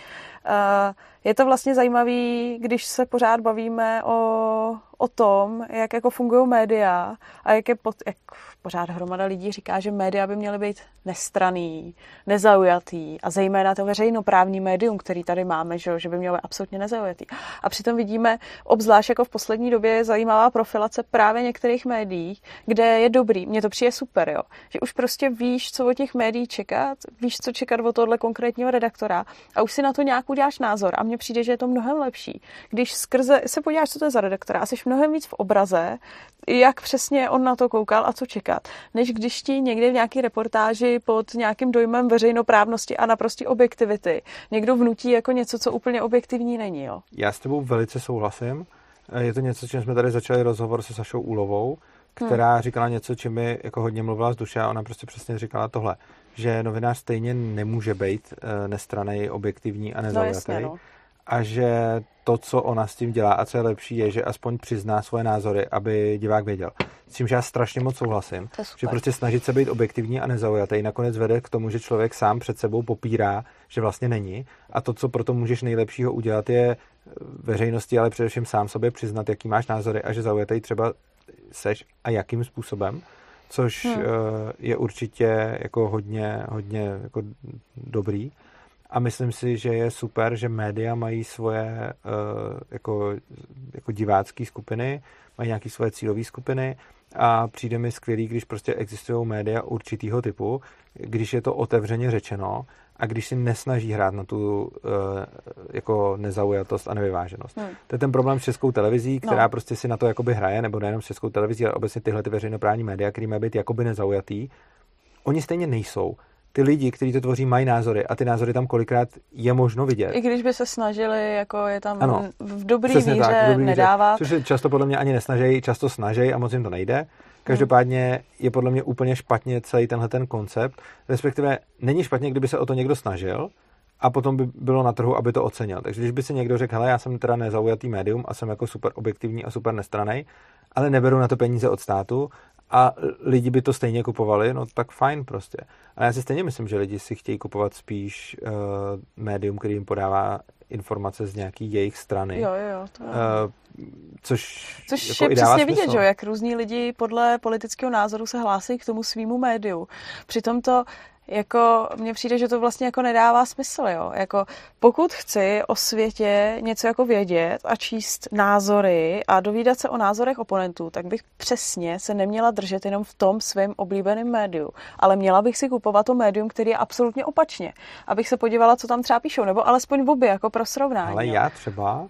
S1: Eh, Je to vlastně zajímavý, když se pořád bavíme o, o tom, jak jako fungují média a jak, je pod, jak pořád hromada lidí říká, že média by měly být nestraný, nezaujatý a zejména to veřejnoprávní médium, který tady máme, že, že by mělo být absolutně nezaujatý. A přitom vidíme, obzvlášť jako v poslední době zajímavá profilace právě některých médií, kde je dobrý, mně to přijde super, jo, že už prostě víš, co od těch médií čekat, víš, co čekat od tohle konkrétního redaktora a už si na to nějak uděláš názor. A mně přijde, že je to mnohem lepší, když skrze se podíváš, co to je za redaktora a jsi mnohem víc v obraze, jak přesně on na to koukal a co čekat, než když ti někde v nějaké reportáži pod nějakým dojmem veřejnoprávnosti a naprostý objektivity někdo vnutí jako něco, co úplně objektivní není, jo.
S2: Já s tebou velice souhlasím. Eh, Je to něco, čím jsme tady začali rozhovor se Sašou Úlovou, která hmm. říkala něco, čím mi jako hodně mluvila z duše a ona prostě přesně říkala tohle, že novinář stejně nemůže být eh, nestranej, objektivní a
S1: No
S2: nezaujatý.
S1: jasně, no.
S2: A že to, co ona s tím dělá a co je lepší, je, že aspoň přizná svoje názory, aby divák věděl. S čímž já strašně moc souhlasím.
S1: To.
S2: Že prostě snažit se být objektivní a nezaujatý nakonec vede k tomu, že člověk sám před sebou popírá, že vlastně není. A to, co proto můžeš nejlepšího udělat, je veřejnosti, ale především sám sobě přiznat, jaký máš názory a že zaujatý třeba seš a jakým způsobem. Což
S1: Hmm.
S2: hmm. je určitě jako hodně, hodně jako dobrý. A myslím si, že je super, že média mají svoje eh, jako, jako divácké skupiny, mají nějaké svoje cílové skupiny a přijde mi skvělý, když prostě existují média určitého typu, když je to otevřeně řečeno a když si nesnaží hrát na tu eh, jako nezaujatost a nevyváženost.
S1: Hmm.
S2: To je ten problém s českou televizí, která
S1: No.
S2: no. prostě si na to jakoby hraje, nebo nejenom s českou televizí, ale obecně tyhle ty veřejnoprávní média, které mají být jakoby nezaujatý, oni stejně nejsou. Ty lidi, kteří to tvoří, mají názory a ty názory tam kolikrát je možno vidět.
S1: I když by se snažili, jako je tam
S2: Ano.
S1: v dobrý míře
S2: tak, v dobrý míře.
S1: nedávat.
S2: Což se často podle mě ani nesnaží, často snaží a moc jim to nejde. Každopádně je podle mě úplně špatně celý tenhle ten koncept, respektive není špatně, kdyby se o to někdo snažil a potom by bylo na trhu, aby to ocenil. Takže když by si někdo řekl, hele, já jsem teda nezaujatý médium a jsem jako super objektivní a super nestranej, ale neberu na to peníze od státu a lidi by to stejně kupovali, no tak fajn prostě. Ale já si stejně myslím, že lidi si chtějí kupovat spíš uh, médium, který jim podává informace z nějaký jejich strany.
S1: Jo, jo, to je.
S2: Uh, což
S1: Což
S2: jako
S1: je přesně vidět, že jak různí lidi podle politického názoru se hlásí k tomu svýmu médiu. Přitom to jako mně přijde, že to vlastně jako nedává smysl, jo. Jako pokud chci o světě něco jako vědět a číst názory a dovídat se o názorech oponentů, tak bych přesně se neměla držet jenom v tom svém oblíbeném médiu, ale měla bych si kupovat to médium, který je absolutně opačně, abych se podívala, co tam třeba píšou, nebo alespoň v obě, jako pro srovnání.
S2: Ale
S1: jo.
S2: já třeba, uh,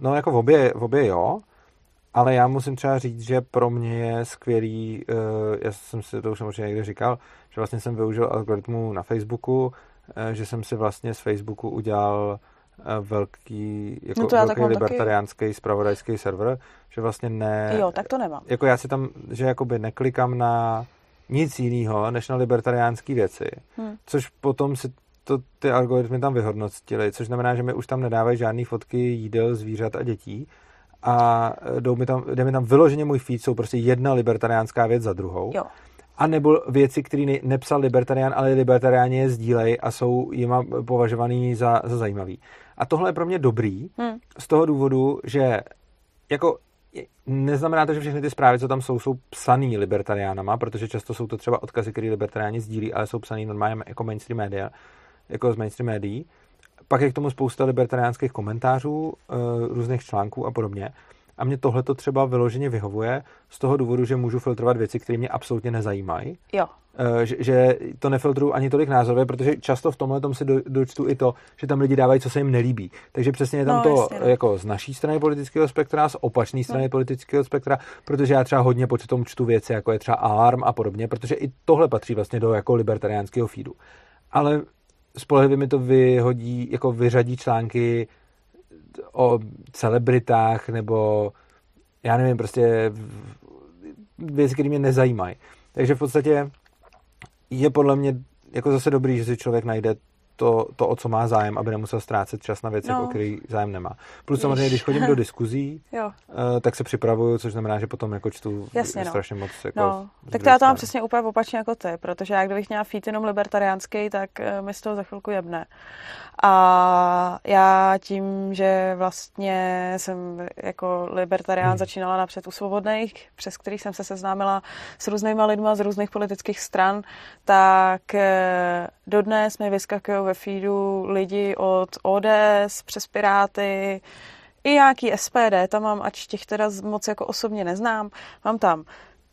S2: no jako v obě, v obě jo, ale já musím třeba říct, že pro mě je skvělý, uh, já jsem si to už možná někde říkal, že vlastně jsem využil algoritmu na Facebooku, uh, že jsem si vlastně z Facebooku udělal uh, velký, jako
S1: No to
S2: velký libertariánský spravodajský server, že vlastně ne...
S1: Jo, tak to nemám.
S2: Jako já si tam, že jakoby neklikám na nic jiného, než na libertariánské věci,
S1: Hmm.
S2: což potom si to ty algoritmy tam vyhodnotily, což znamená, že mi už tam nedávají žádné fotky jídel, zvířat a dětí a jdou mi tam, jde mi tam vyloženě můj feed, jsou prostě jedna libertariánská věc za druhou.
S1: Jo.
S2: A nebo věci, které ne, nepsal libertarián, ale libertariáni je sdílej a jsou jima považovaný za, za zajímavý. A tohle je pro mě dobrý
S1: Hmm.
S2: z toho důvodu, že jako neznamená to, že všechny ty zprávy, co tam jsou, jsou psaný libertariánama, protože často jsou to třeba odkazy, které libertariáni sdílí, ale jsou psaný normálně jako mainstream média, jako z mainstream médií. Pak je k tomu spousta libertariánských komentářů, eh, různých článků a podobně. A mě tohle to třeba vyloženě vyhovuje z toho důvodu, že můžu filtrovat věci, které mě absolutně nezajímají.
S1: Jo.
S2: Eh, že, že to nefiltruju ani tolik názorově, protože často v tomhle tom si do, dočtu i to, že tam lidi dávají, co se jim nelíbí. Takže přesně je tam
S1: No,
S2: to
S1: jasně, no.
S2: jako z naší strany politického spektra, z opačné strany
S1: No.
S2: politického spektra, protože já třeba hodně potom čtu věci, jako je třeba alarm a podobně, protože i tohle patří vlastně do jako libertariánského feedu. Ale spolehlivě mi to vyhodí, jako vyřadí články o celebritách nebo já nevím, prostě věci, které mě nezajímají. Takže v podstatě je podle mě jako zase dobrý, že si člověk najde to, to, o co má zájem, aby nemusel ztrácet čas na věci,
S1: No.
S2: no. o který zájem nemá. Plus samozřejmě, když chodím do diskuzí,
S1: Jo.
S2: eh, tak se připravuju, což znamená, že potom jako čtu
S1: Jasně, no.
S2: strašně moc. Jako
S1: No, tak to já to mám přesně úplně opačně jako ty, protože já kdybych měla feed jenom libertariánský, tak eh, mi z toho za chvilku jebne. A já tím, že vlastně jsem jako libertarián
S2: Hmm.
S1: začínala napřed u svobodných, přes kterých jsem se seznámila s různýma lidma z různých politických stran, tak eh, dodnes mi vyskakují ve feedu lidi od ODS přes Piráty, i nějaký SPD, tam mám, ač těch teda moc jako osobně neznám, mám tam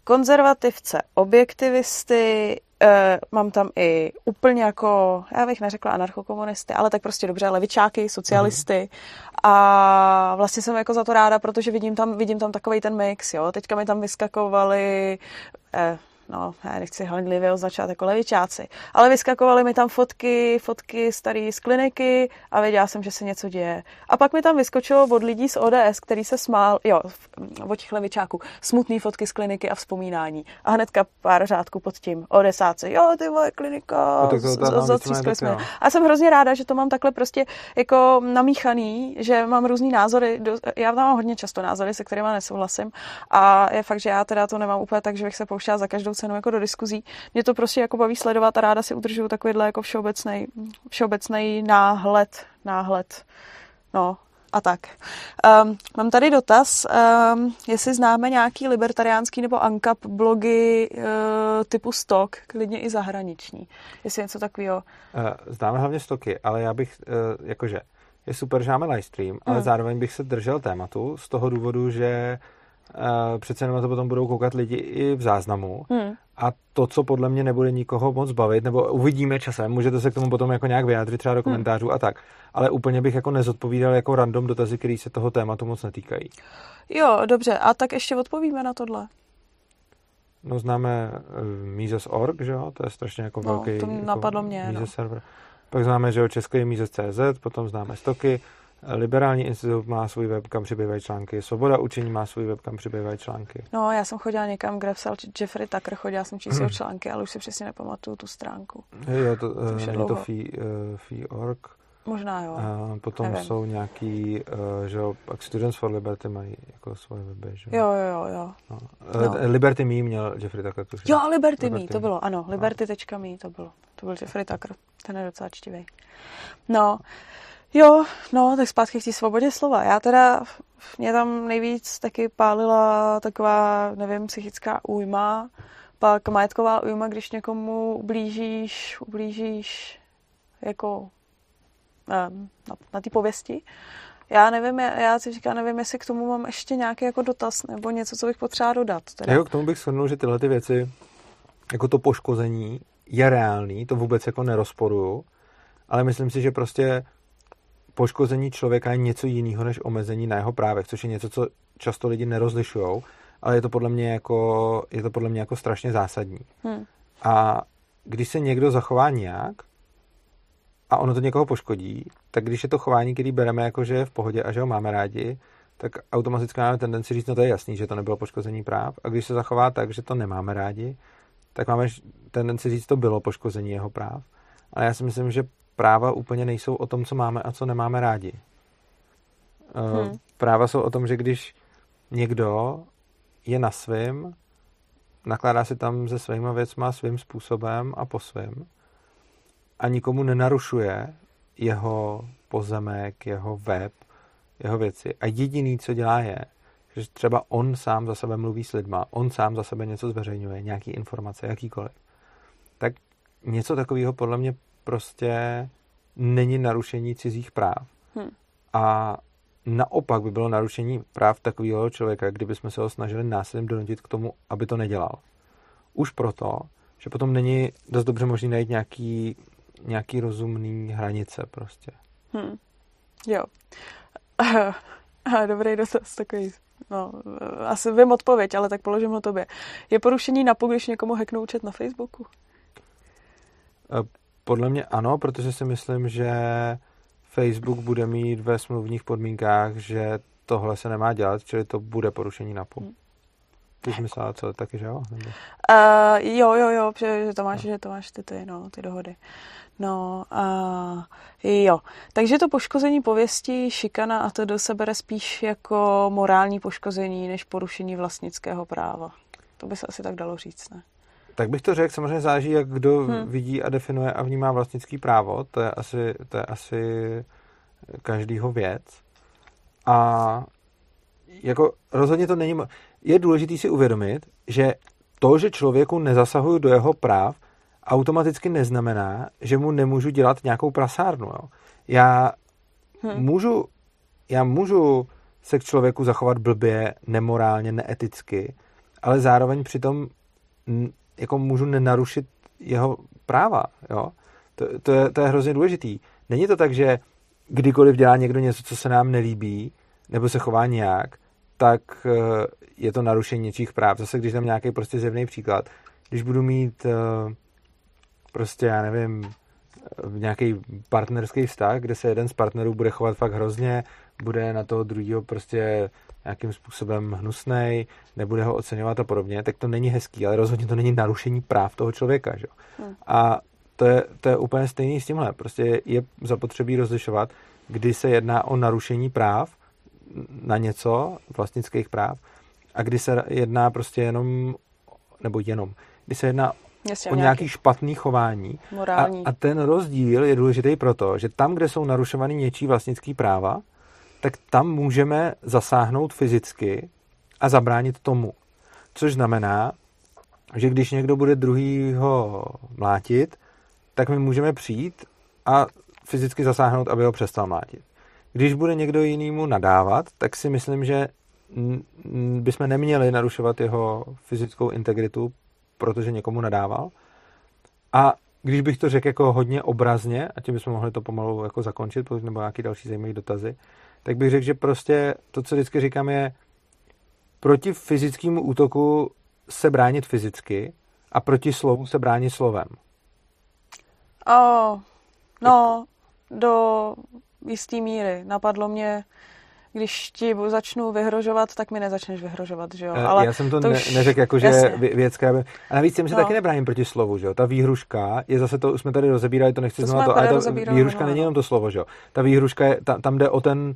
S1: konzervativce, objektivisty, eh, mám tam i úplně jako, já bych neřekla anarchokomunisty, ale tak prostě dobře, levičáky, socialisty. A vlastně jsem jako za to ráda, protože vidím tam, vidím tam takový ten mix, jo, teďka mi tam vyskakovali eh, no, já nechci handlivě označovat jako levičáci, ale vyskakovaly mi tam fotky, fotky starý z kliniky a věděla jsem, že se něco děje. A pak mi tam vyskočilo od lidí z ODS, který se smál, jo, od těch levičáků, smutný fotky z kliniky a vzpomínání. A hnedka pár řádků pod tím, ODSáci, jo, ty moje klinika,
S2: No,
S1: zatřískli jsme. A jsem hrozně ráda, že to mám takhle prostě jako namíchaný, že mám různý názory. Do, já tam mám hodně často názory, se kterými nesouhlasím. A je fakt, že já teda to nemám úplně tak, že bych se pouštěla za každou cenu jako do diskuzí. Mě to prostě jako baví sledovat a ráda si udržuju takovýhle jako všeobecný, všeobecný náhled, náhled. No, a tak. Um, mám tady dotaz, um, jestli známe nějaký libertariánský nebo ANCAP blogy uh, typu stok, klidně i zahraniční. Jestli něco takového.
S2: Eh, Známe hlavně stoky, ale já bych, eh, jakože, je super, že máme livestream, ale
S1: Hmm.
S2: zároveň bych se držel tématu z toho důvodu, že přece jenom na to potom budou koukat lidi i v záznamu
S1: Hmm.
S2: a to, co podle mě nebude nikoho moc bavit, nebo uvidíme časem, můžete se k tomu potom jako nějak vyjádřit třeba do komentářů a tak, ale úplně bych jako nezodpovídal jako random dotazy, které se toho tématu moc netýkají.
S1: Jo, dobře, a tak ještě odpovíme na tohle.
S2: No známe uh, Mises.org, že jo, to je strašně jako
S1: No,
S2: velký
S1: to
S2: jako
S1: napadlo mě, no.
S2: Mises server. Pak známe, že jo, český Mises.cz, potom známe Stoky, Liberální institut má svůj web, kam přibývají články, Svoboda učení má svůj web, kam přibývají články.
S1: No, já jsem chodila někam, kde psal Jeffrey Tucker, chodila jsem číst
S2: Hmm.
S1: jeho články, ale už si přesně nepamatuju tu stránku.
S2: Jo, to,
S1: už je
S2: uh, je to fee, uh, fee.org.
S1: Možná jo.
S2: A potom
S1: nevím.
S2: jsou nějaký, uh, že jo, pak Students for Liberty mají jako svoje weby, že
S1: Jo, jo, jo.
S2: No.
S1: No.
S2: Uh, Liberty Me měl Jeffrey Tucker, tuším.
S1: Jo, Liberty, Me,
S2: Liberty
S1: to
S2: Me.
S1: bylo, ano, Liberty.me, to bylo. To byl Jeffrey Tucker, ten je docela čtivý. No, jo, no, tak zpátky k té svobodě slova. Já teda, mě tam nejvíc taky pálila taková, nevím, psychická újma, pak majetková újma, když někomu ublížíš, ublížíš jako na, na té pověsti. Já nevím, já, já si říkám, nevím, jestli k tomu mám ještě nějaký jako dotaz nebo něco, co bych potřeba dodat. Teda.
S2: Jako k tomu bych shrnul, že tyhle ty věci, jako to poškození, je reálný, to vůbec jako nerozporuju, ale myslím si, že prostě poškození člověka je něco jiného než omezení na jeho právech, což je něco, co často lidi nerozlišují, ale je to podle mě jako, je to podle mě jako strašně zásadní.
S1: Hm.
S2: A když se někdo zachová nějak a ono to někoho poškodí, tak když je to chování, který bereme jako, že je v pohodě a že ho máme rádi, tak automaticky máme tendenci říct, no to je jasný, že to nebylo poškození práv. A když se zachová tak, že to nemáme rádi, tak máme tendenci říct, to bylo poškození jeho práv. Ale já si myslím, že práva úplně nejsou o tom, co máme a co nemáme rádi.
S1: Hmm.
S2: Hmm. Práva jsou o tom, že když někdo je na svým, nakládá si tam se svýma věcma svým způsobem a po svým a nikomu nenarušuje jeho pozemek, jeho web, jeho věci. A jediný, co dělá, je, že třeba on sám za sebe mluví s lidma, on sám za sebe něco zveřejňuje, nějaký informace, jakýkoliv. Tak něco takového podle mě prostě není narušení cizích práv.
S1: Hm.
S2: A naopak by bylo narušení práv takového člověka, kdyby jsme se ho snažili násilím donutit k tomu, aby to nedělal. Už proto, že potom není dost dobře možný najít nějaký, nějaký rozumný hranice prostě.
S1: Hm. Jo. Dobrý dotaz, takový. No, asi vím odpověď, ale tak položím ho tobě. Je porušení NAPu, když někomu hacknou účet na Facebooku?
S2: Podle mě ano, protože si myslím, že Facebook bude mít ve smluvních podmínkách, že tohle se nemá dělat, čili to bude porušení NAPu.
S1: Hm.
S2: Ty jsi myslela co, taky, že jo? Nebo...
S1: Uh, jo, jo, jo, že, to máš, že to máš ty, ty, no, ty dohody. No, uh, jo. Takže to poškození pověsti, šikana a to do se bere spíš jako morální poškození, než porušení vlastnického práva. To by se asi tak dalo říct, ne?
S2: Tak bych to řekl, samozřejmě záleží, jak kdo
S1: Hm.
S2: hmm. vidí a definuje a vnímá vlastnický právo. To je asi, to je asi každýho věc. A jako rozhodně to není... Je důležité si uvědomit, že to, že člověku nezasahuju do jeho práv, automaticky neznamená, že mu nemůžu dělat nějakou prasárnu. Jo. Já
S1: Hm.
S2: můžu, já můžu se k člověku zachovat blbě, nemorálně, neeticky, ale zároveň přitom jako můžu nenarušit jeho práva. Jo? To, to, je, to je hrozně důležitý. Není to tak, že kdykoliv dělá někdo něco, co se nám nelíbí, nebo se chová nějak, tak eh, je to narušení něčích práv. Zase, když dám nějaký prostě zjevný příklad, když budu mít eh, prostě, já nevím, eh, nějaký partnerský vztah, kde se jeden z partnerů bude chovat fakt hrozně, bude na toho druhého prostě nějakým způsobem hnusnej, nebude ho oceňovat a podobně, tak to není hezký, ale rozhodně to není narušení práv toho člověka. Že?
S1: Hmm.
S2: A to je, to je úplně stejný s tímhle. Prostě je zapotřebí rozlišovat, kdy se jedná o narušení práv na něco, vlastnických práv, a kdy se jedná prostě jenom, nebo jenom, kdy se jedná
S1: Jasně,
S2: o nějaký špatný chování. A,
S1: morální.
S2: a ten rozdíl je důležitý proto, že tam, kde jsou narušovány něčí vlastnický práva, tak tam můžeme zasáhnout fyzicky a zabránit tomu. Což znamená, že když někdo bude druhýho mlátit, tak my můžeme přijít a fyzicky zasáhnout, aby ho přestal mlátit. Když bude někdo jinýmu nadávat, tak si myslím, že bychom neměli narušovat jeho fyzickou integritu, protože někomu nadával. A když bych to řekl jako hodně obrazně, a tím bychom mohli to pomalu jako zakončit, nebo nějaký další zajímavý dotazy, tak bych řekl, že prostě to, co vždycky říkám, je proti fyzickému útoku se bránit fyzicky a proti slovu se bránit slovem.
S1: Oh, no, do jisté míry. Napadlo mě, když ti začnu vyhrožovat, tak mi nezačneš vyhrožovat, že jo?
S2: Eh,
S1: Ale
S2: já jsem to,
S1: to
S2: ne,
S1: už-
S2: neřekl jako, že
S1: jasně.
S2: vě- věc, která by... A navíc tím se
S1: No.
S2: taky nebráním proti slovu, že jo? Ta výhruška je zase to, už jsme tady rozebírali, to nechci
S1: To
S2: znova to, ale
S1: tady
S2: ta výhruška
S1: minule,
S2: není
S1: no.
S2: jenom to slovo, že jo? Ta výhruška je, ta, tam jde o ten,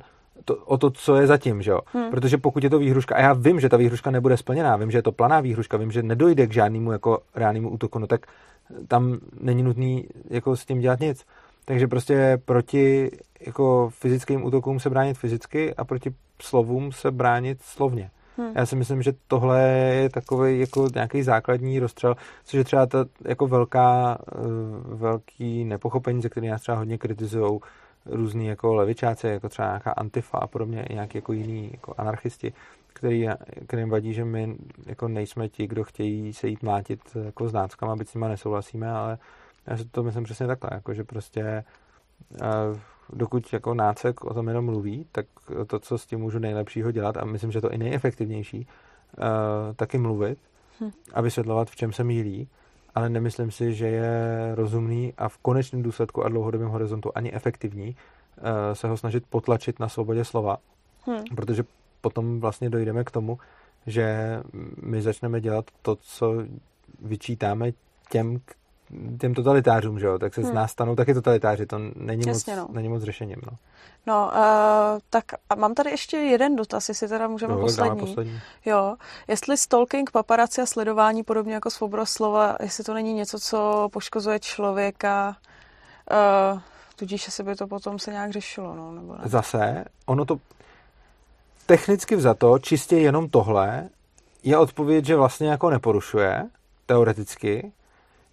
S2: to, o to, co je zatím, že jo?
S1: Hmm.
S2: Protože pokud je to výhruška, a já vím, že ta výhruška nebude splněná, vím, že je to planá výhruška, vím, že nedojde k žádnému jako reálnému útoku, no tak tam není nutný jako s tím dělat nic. Takže prostě proti jako fyzickým útokům se bránit fyzicky a proti slovům se bránit slovně.
S1: Hmm.
S2: Já si myslím, že tohle je takový jako nějaký základní rozstřel, což je třeba ta jako velká, eh, velký nepochopení, ze který nás třeba hodně kritizují různý jako levičáci, jako třeba nějaká antifa a podobně, i nějaký jako jiný jako anarchisti, který, kterým vadí, že my jako nejsme ti, kdo chtějí se jít mlátit jako s náckama, byť s nima nesouhlasíme, ale já si to myslím přesně takhle, jako že prostě eh, dokud jako nácek o tom jenom mluví, tak to, co s tím můžu nejlepšího dělat, a myslím, že to i nejefektivnější, eh, taky mluvit
S1: Hm.
S2: a vysvětlovat, v čem se mílí, ale nemyslím si, že je rozumný a v konečném důsledku a dlouhodobém horizontu ani efektivní eh, se ho snažit potlačit na svobodě slova,
S1: Hmm.
S2: protože potom vlastně dojdeme k tomu, že my začneme dělat to, co vyčítáme těm, těm totalitářům, že jo? tak se z
S1: Hmm.
S2: nás stanou taky totalitáři, to není,
S1: Jasně,
S2: moc,
S1: no.
S2: není moc řešením. No.
S1: No, uh, tak a mám tady ještě jeden dotaz, jestli teda můžeme
S2: dáme
S1: poslední.
S2: poslední.
S1: Jo, jestli stalking, paparaci a sledování podobně jako svoboda slova, jestli to není něco, co poškozuje člověka, uh, tudíž asi by to potom se nějak řešilo, no, nebo ne?
S2: Zase, ono to technicky vzato, čistě jenom tohle, je odpověď, že vlastně jako neporušuje, teoreticky,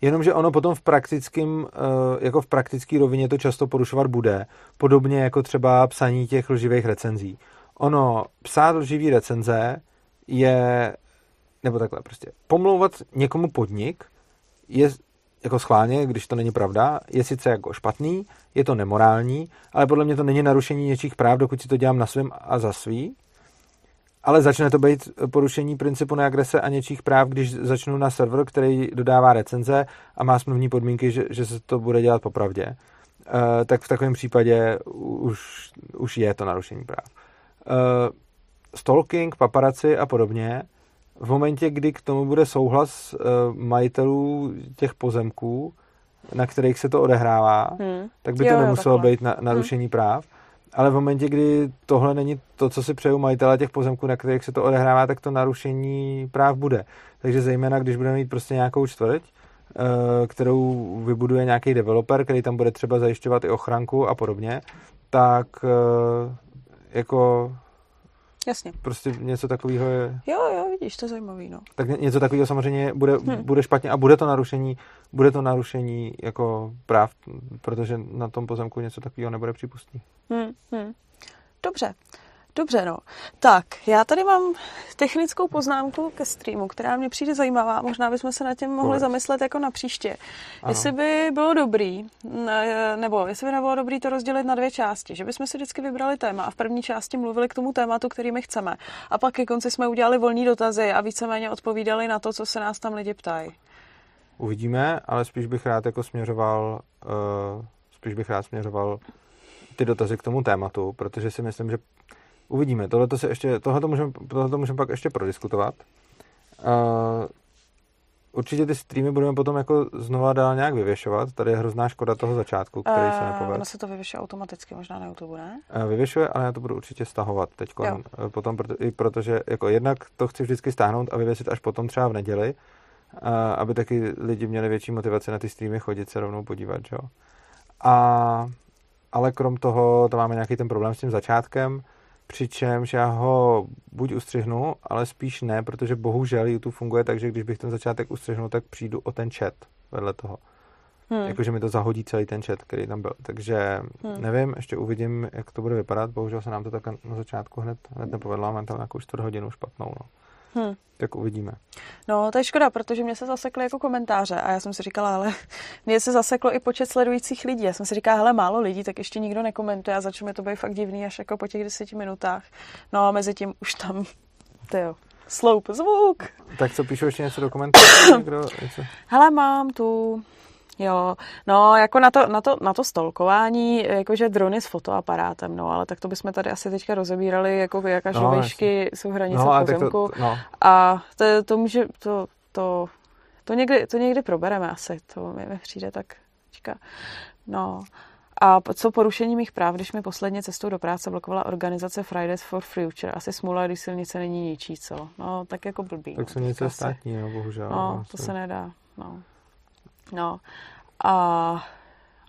S2: jenomže ono potom v praktickém, eh, jako v praktické rovině to často porušovat bude, podobně jako třeba psaní těch lživých recenzí. Ono, psát lživý recenze je, nebo takhle prostě, pomlouvat někomu podnik je jako schválně, když to není pravda, je sice jako špatný, je to nemorální, ale podle mě to není narušení něčích práv, dokud si to dělám na svém a za svý. Ale začne to být porušení principu neagrese a něčích práv, když začnu na server, který dodává recenze a má smluvní podmínky, že, že se to bude dělat popravdě. Uh, tak v takovém případě už, už je to narušení práv. Uh, stalking, paparaci a podobně, v momentě, kdy k tomu bude souhlas uh, majitelů těch pozemků, na kterých se to odehrává,
S1: Hmm.
S2: tak by
S1: Jo,
S2: to
S1: jo,
S2: nemuselo
S1: takhle.
S2: být na, narušení práv. Ale v momentě, kdy tohle není to, co si přeju majitele těch pozemků, na kterých se to odehrává, tak to narušení práv bude. Takže zejména, když budeme mít prostě nějakou čtvrť, eh, kterou vybuduje nějaký developer, který tam bude třeba zajišťovat i ochranku a podobně, tak eh, jako
S1: Jasně.
S2: prostě něco takového je,
S1: Jo, jo, vidíš, to je zajímavý, no.
S2: tak ně- něco takového samozřejmě bude,
S1: Hm.
S2: bude špatně a bude to narušení, bude to narušení jako práv, protože na tom pozemku něco takového nebude přípustný.
S1: Hmm, hmm. Dobře, dobře, no. Tak, já tady mám technickou poznámku ke streamu, která mě přijde zajímavá. Možná bychom se nad tím mohli
S2: Pověz.
S1: zamyslet jako na příště.
S2: Ano.
S1: Jestli by bylo dobrý, ne- nebo jestli by nebylo dobrý to rozdělit na dvě části, že bychom si vždycky vybrali téma a v první části mluvili k tomu tématu, který my chceme. A pak ke konci jsme udělali volný dotazy a víceméně odpovídali na to, co se nás tam lidi ptají.
S2: Uvidíme, ale spíš bych rád jako směřoval, uh, spíš bych rád směřoval ty dotazy k tomu tématu, protože si myslím, že uvidíme. Tohle to se ještě, tohle můžeme, tohle můžeme pak ještě prodiskutovat. Uh, určitě ty streamy budeme potom jako znova dál nějak vyvěšovat. Tady je hrozná škoda toho začátku, který se
S1: Eh,
S2: nepovedl.
S1: ono se to vyvěšuje automaticky, možná na YouTube, ne?
S2: Eh, Vyvěšuje, ale já to budu určitě stahovat teď.
S1: Jo.
S2: Potom, proto, i protože jako jednak to chci vždycky stáhnout a vyvěsit až potom třeba v neděli, a aby taky lidi měli větší motivaci na ty streamy chodit se rovnou podívat, jo. A, ale krom toho, to máme nějaký ten problém s tím začátkem, přičemž já ho buď ustřihnu, ale spíš ne, protože bohužel YouTube funguje tak, že když bych ten začátek ustřihnul, tak přijdu o ten chat vedle toho.
S1: Hmm.
S2: Jakože mi to zahodí celý ten chat, který tam byl. Takže
S1: Hmm.
S2: nevím, ještě uvidím, jak to bude vypadat. Bohužel se nám to tak na začátku hned, hned nepovedlo, máme tam nějakou čtvrt hodinu špatnou. No.
S1: Hmm.
S2: Tak uvidíme.
S1: No, to je škoda, protože mě se zasekly jako komentáře a já jsem si říkala, ale mě se zaseklo i počet sledujících lidí. Já jsem si říkala, hele, málo lidí, tak ještě nikdo nekomentuje a začne mi to být fakt divný až jako po těch deseti minutách. No a mezi tím už tam, ty jo, sloup zvuk.
S2: Tak co píšu ještě něco do komentářů?
S1: Hele, mám tu Jo, no jako na to, na to, na to stolkování, jakože drony s fotoaparátem, no, ale tak to bychom tady asi teďka rozebírali, jako jaká no, výšky jsou hranice no, pozemku. To, no. A to, to může, to, to, to, někdy, to někdy probereme asi, to mi, mi přijde tak, teďka, no. A co porušení mých práv, když mi posledně cestou do práce blokovala organizace Fridays for Future? Asi smůla, když silnice není ničí, co? No, tak jako blbý.
S2: Tak
S1: no,
S2: silnice je státní, no, bohužel.
S1: No, vlastně. to se nedá, no. No. A,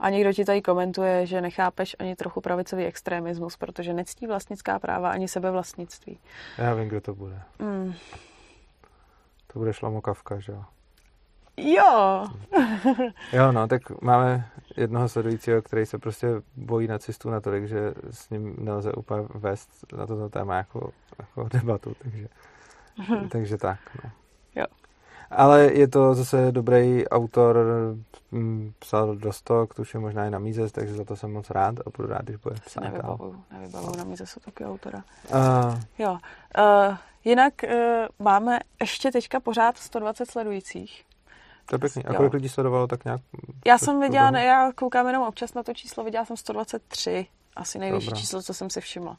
S1: a někdo ti tady komentuje, že nechápeš ani trochu pravicový extremismus, protože nectí vlastnická práva ani sebevlastnictví.
S2: Já vím, kdo to bude. Mm. To bude šlamokavka, že jo?
S1: Jo.
S2: jo, no, tak máme jednoho sledujícího, který se prostě bojí nacistů natolik, že s ním nelze úplně vést na toto téma jako, jako debatu, takže, takže tak, no.
S1: Jo.
S2: Ale je to zase dobrý autor, mm, psal dostok, tuším možná i na Mízes, takže za to jsem moc rád a budu rád, když bude
S1: psát. Nevybavuju, nevybavuju na Mízesu taky autora. Uh, jo. Uh, jinak uh, máme ještě teďka pořád 120 sledujících.
S2: To je pěkný. A kolik lidí sledovalo tak nějak?
S1: Já jsem viděla, ne, já koukám jenom občas na to číslo, viděla jsem 123. Asi nejvyšší Dobrá. číslo, co jsem si všimla.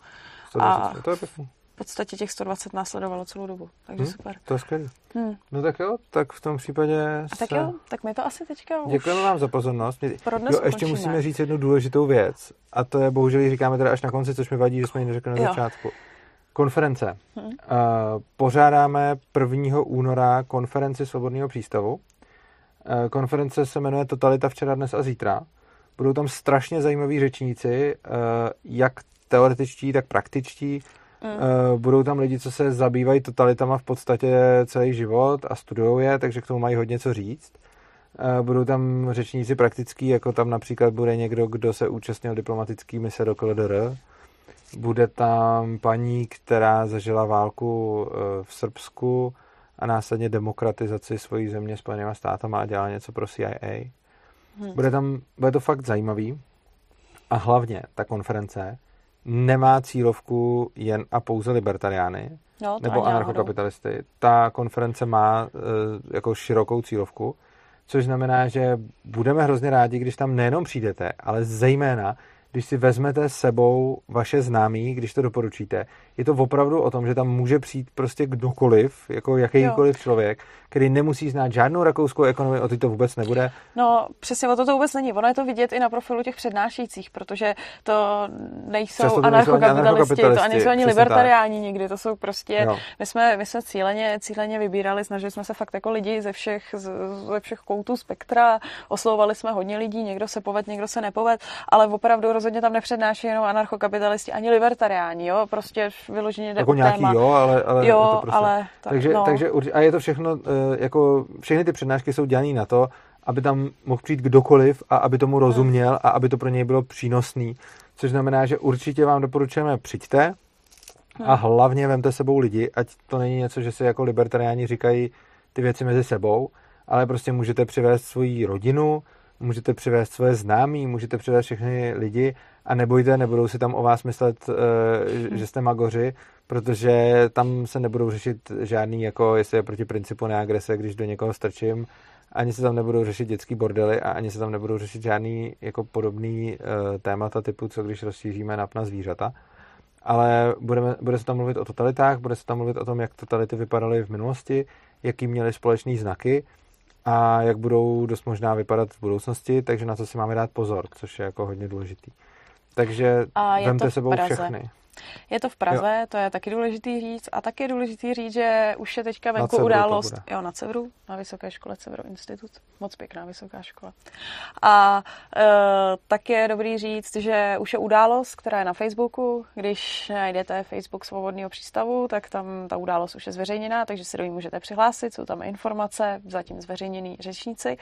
S2: 123. A to je pěkný.
S1: V podstatě těch 120 následovalo celou dobu, takže hmm, super.
S2: To je skvělé. Hmm. No tak jo, tak v tom případě
S1: A tak se... jo, tak my to asi teďka
S2: Děkujeme vám za pozornost. Pro dnes jo, ještě musíme říct jednu důležitou věc a to je, bohužel říkáme teda až na konci, což mi vadí, že jsme ji neřekli na jo. začátku. Konference. Hmm. Uh, pořádáme 1. února konferenci Svobodného přístavu Eh, konference se jmenuje Totalita včera, dnes a zítra. Budou tam strašně zajímaví řečníci, eh, jak teoretičtí, tak praktičtí. Mm. Budou tam lidi, co se zabývají totalitama v podstatě celý život a studují je, takže k tomu mají hodně co říct. Budou tam řečníci praktický, jako tam například bude někdo, kdo se účastnil diplomatický mise do KLDR. Bude tam paní, která zažila válku v Srbsku, a následně demokratizaci svojí země Spojenými státama a dělá něco pro CIA. Hmm. Bude, tam, bude to fakt zajímavý a hlavně ta konference nemá cílovku jen a pouze libertariány no, nebo anarchokapitalisty. Ta konference má uh, jako širokou cílovku, což znamená, že budeme hrozně rádi, když tam nejenom přijdete, ale zejména, když si vezmete s sebou vaše známí, když to doporučíte, je to opravdu o tom, že tam může přijít prostě kdokoliv, jako jakýkoliv jo. člověk, který nemusí znát žádnou rakouskou ekonomii, o ty to vůbec nebude.
S1: No, přesně o to to vůbec není. Ono je to vidět i na profilu těch přednášejících, protože to nejsou anarchokapitalisti, to ani jsou ani libertariáni nikdy, to jsou prostě, my jsme, my jsme cíleně, cíleně vybírali, snažili jsme se fakt jako lidi ze všech, ze všech koutů spektra, oslovovali jsme hodně lidí, někdo se poved, někdo se nepoved, ale opravdu rozhodně tam nepřednáší jenom anarchokapitalisti, ani libertariáni, jo, prostě vyloženě jde
S2: jako nějaký, téma. jo, ale, ale
S1: jo,
S2: to prostě...
S1: ale
S2: tak, takže,
S1: no.
S2: takže a je to všechno, eh, jako všechny ty přednášky jsou dělané na to, aby tam mohl přijít kdokoliv a aby tomu rozuměl a aby to pro něj bylo přínosný. Což znamená, že určitě vám doporučujeme přijďte a hmm. hlavně vemte sebou lidi, ať to není něco, že si jako libertariáni říkají ty věci mezi sebou, ale prostě můžete přivést svoji rodinu, můžete přivést svoje známí, můžete přivést všechny lidi a nebojte, nebudou si tam o vás myslet, eh, že jste magoři, protože tam se nebudou řešit žádný, jako jestli je proti principu neagrese, když do někoho strčím, ani se tam nebudou řešit dětský bordely a ani se tam nebudou řešit žádný jako podobný uh, témata typu, co když rozšíříme nap na zvířata. Ale budeme, bude se tam mluvit o totalitách, bude se tam mluvit o tom, jak totality vypadaly v minulosti, jaký měly společný znaky a jak budou dost možná vypadat v budoucnosti, takže na to si máme dát pozor, což je jako hodně důležitý. Takže vemte sebou všechny.
S1: Je to v Praze, jo. to je taky důležitý říct. A taky je důležitý říct, že už je teďka venku událost. Jo, na Cevru, na Vysoké škole Cevro Institut. Moc pěkná vysoká škola. A e, tak je dobrý říct, že už je událost, která je na Facebooku. Když najdete Facebook Svobodného přístavu, tak tam ta událost už je zveřejněná, takže se do ní můžete přihlásit. Jsou tam informace, zatím zveřejněný řečníci.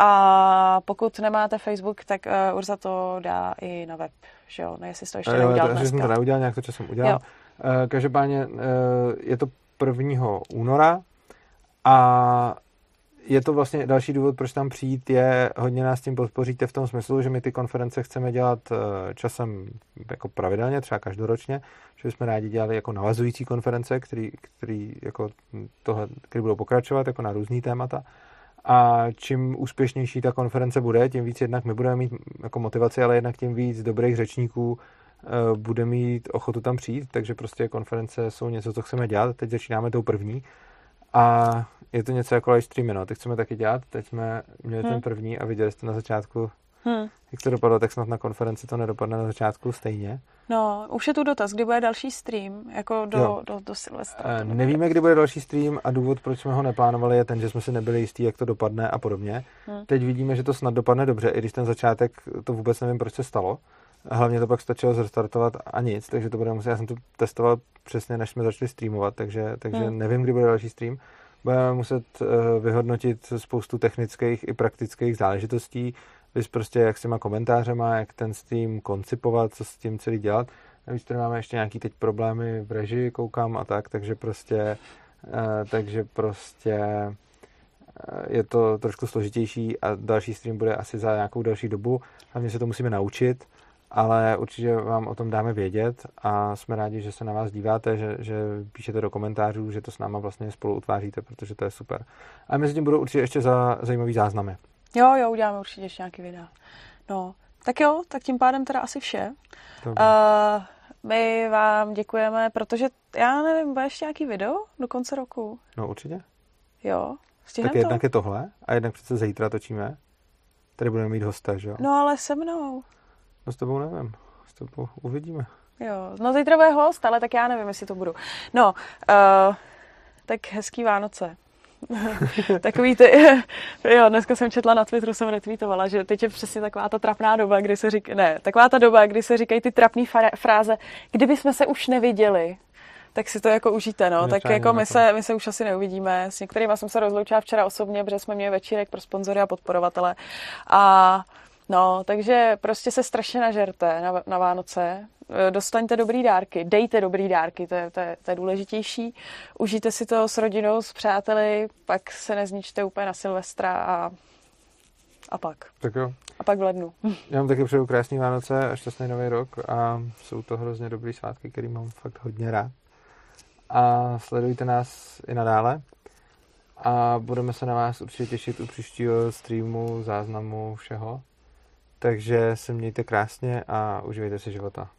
S1: A pokud nemáte Facebook, tak uh, Urza to dá i na web že jo, ne, jestli to ještě neudělal dneska.
S2: jsem to neudělal, nějak to časem udělal. Jo. Eh, každopádně eh, je to 1. února a je to vlastně další důvod, proč tam přijít, je hodně nás tím podpoříte v tom smyslu, že my ty konference chceme dělat eh, časem jako pravidelně, třeba každoročně, že bychom rádi dělali jako navazující konference, který, který, jako tohle, který budou pokračovat jako na různý témata a čím úspěšnější ta konference bude, tím víc jednak my budeme mít jako motivaci, ale jednak tím víc dobrých řečníků eh, bude mít ochotu tam přijít, takže prostě konference jsou něco, co chceme dělat. Teď začínáme tou první a je to něco jako live streamy, no. Teď chceme taky dělat, teď jsme měli hmm. ten první a viděli jste na začátku, hmm. jak to dopadlo, tak snad na konferenci to nedopadne na začátku stejně.
S1: No, už je tu dotaz, kdy bude další stream, jako do, do, do, do Silvestra.
S2: E, nevíme, kdy bude další stream a důvod, proč jsme ho neplánovali, je ten, že jsme si nebyli jistí, jak to dopadne a podobně. Hmm. Teď vidíme, že to snad dopadne dobře, i když ten začátek, to vůbec nevím, proč se stalo. Hlavně to pak stačilo zrestartovat a nic, takže to bude muset, já jsem to testoval přesně, než jsme začali streamovat, takže, takže hmm. nevím, kdy bude další stream. Budeme muset uh, vyhodnotit spoustu technických i praktických záležitostí, vys prostě jak s těma komentářema, jak ten stream koncipovat, co s tím celý dělat. Navíc tady máme ještě nějaký teď problémy v režii, koukám a tak, takže prostě, uh, takže prostě uh, je to trošku složitější a další stream bude asi za nějakou další dobu. Hlavně se to musíme naučit ale určitě vám o tom dáme vědět a jsme rádi, že se na vás díváte, že, že píšete do komentářů, že to s náma vlastně spolu utváříte, protože to je super. A mezi tím budou určitě ještě za zajímavý záznamy.
S1: Jo, jo, uděláme určitě ještě nějaký videa. No, tak jo, tak tím pádem teda asi vše. Uh, my vám děkujeme, protože já nevím, bude ještě nějaký video do konce roku?
S2: No určitě.
S1: Jo,
S2: Tak to? jednak je tohle a jednak přece zítra točíme. Tady budeme mít hosta, že jo?
S1: No ale se mnou.
S2: No s tebou nevím. S tebou uvidíme.
S1: Jo, no zítra bude host, ale tak já nevím, jestli to budu. No, uh, tak hezký Vánoce. Takový ty, jo, dneska jsem četla na Twitteru, jsem retweetovala, že teď je přesně taková ta trapná doba, kdy se říká, ne, taková ta doba, kdy se říkají ty trapné fráze, kdyby jsme se už neviděli, tak si to jako užijte, no. tak jako my se, my se už asi neuvidíme. S některými jsem se rozloučila včera osobně, protože jsme měli večírek pro sponzory a podporovatele. A No, takže prostě se strašně nažerte na, na Vánoce, dostaňte dobrý dárky, dejte dobrý dárky, to je, to, je, to je důležitější. Užijte si to s rodinou, s přáteli, pak se nezničte úplně na Silvestra a, a pak.
S2: Tak jo.
S1: A pak v lednu.
S2: Já mám taky přeju krásný Vánoce a šťastný nový rok a jsou to hrozně dobrý svátky, který mám fakt hodně rád. A sledujte nás i nadále a budeme se na vás určitě těšit u příštího streamu, záznamu, všeho. Takže se mějte krásně a uživejte si života.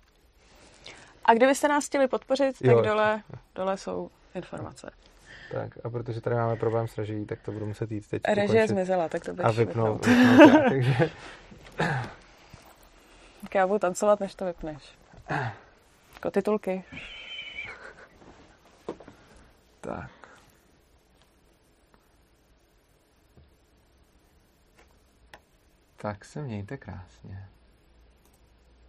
S1: A kdybyste nás chtěli podpořit, tak jo. Dole, dole jsou informace.
S2: Tak a protože tady máme problém s režií, tak to budu muset jít teď
S1: Režie zmizela, tak to
S2: A vypnout, vypnout já, takže...
S1: Tak já budu tancovat, než to vypneš. Jako titulky.
S2: Tak. Tak se mějte krásně.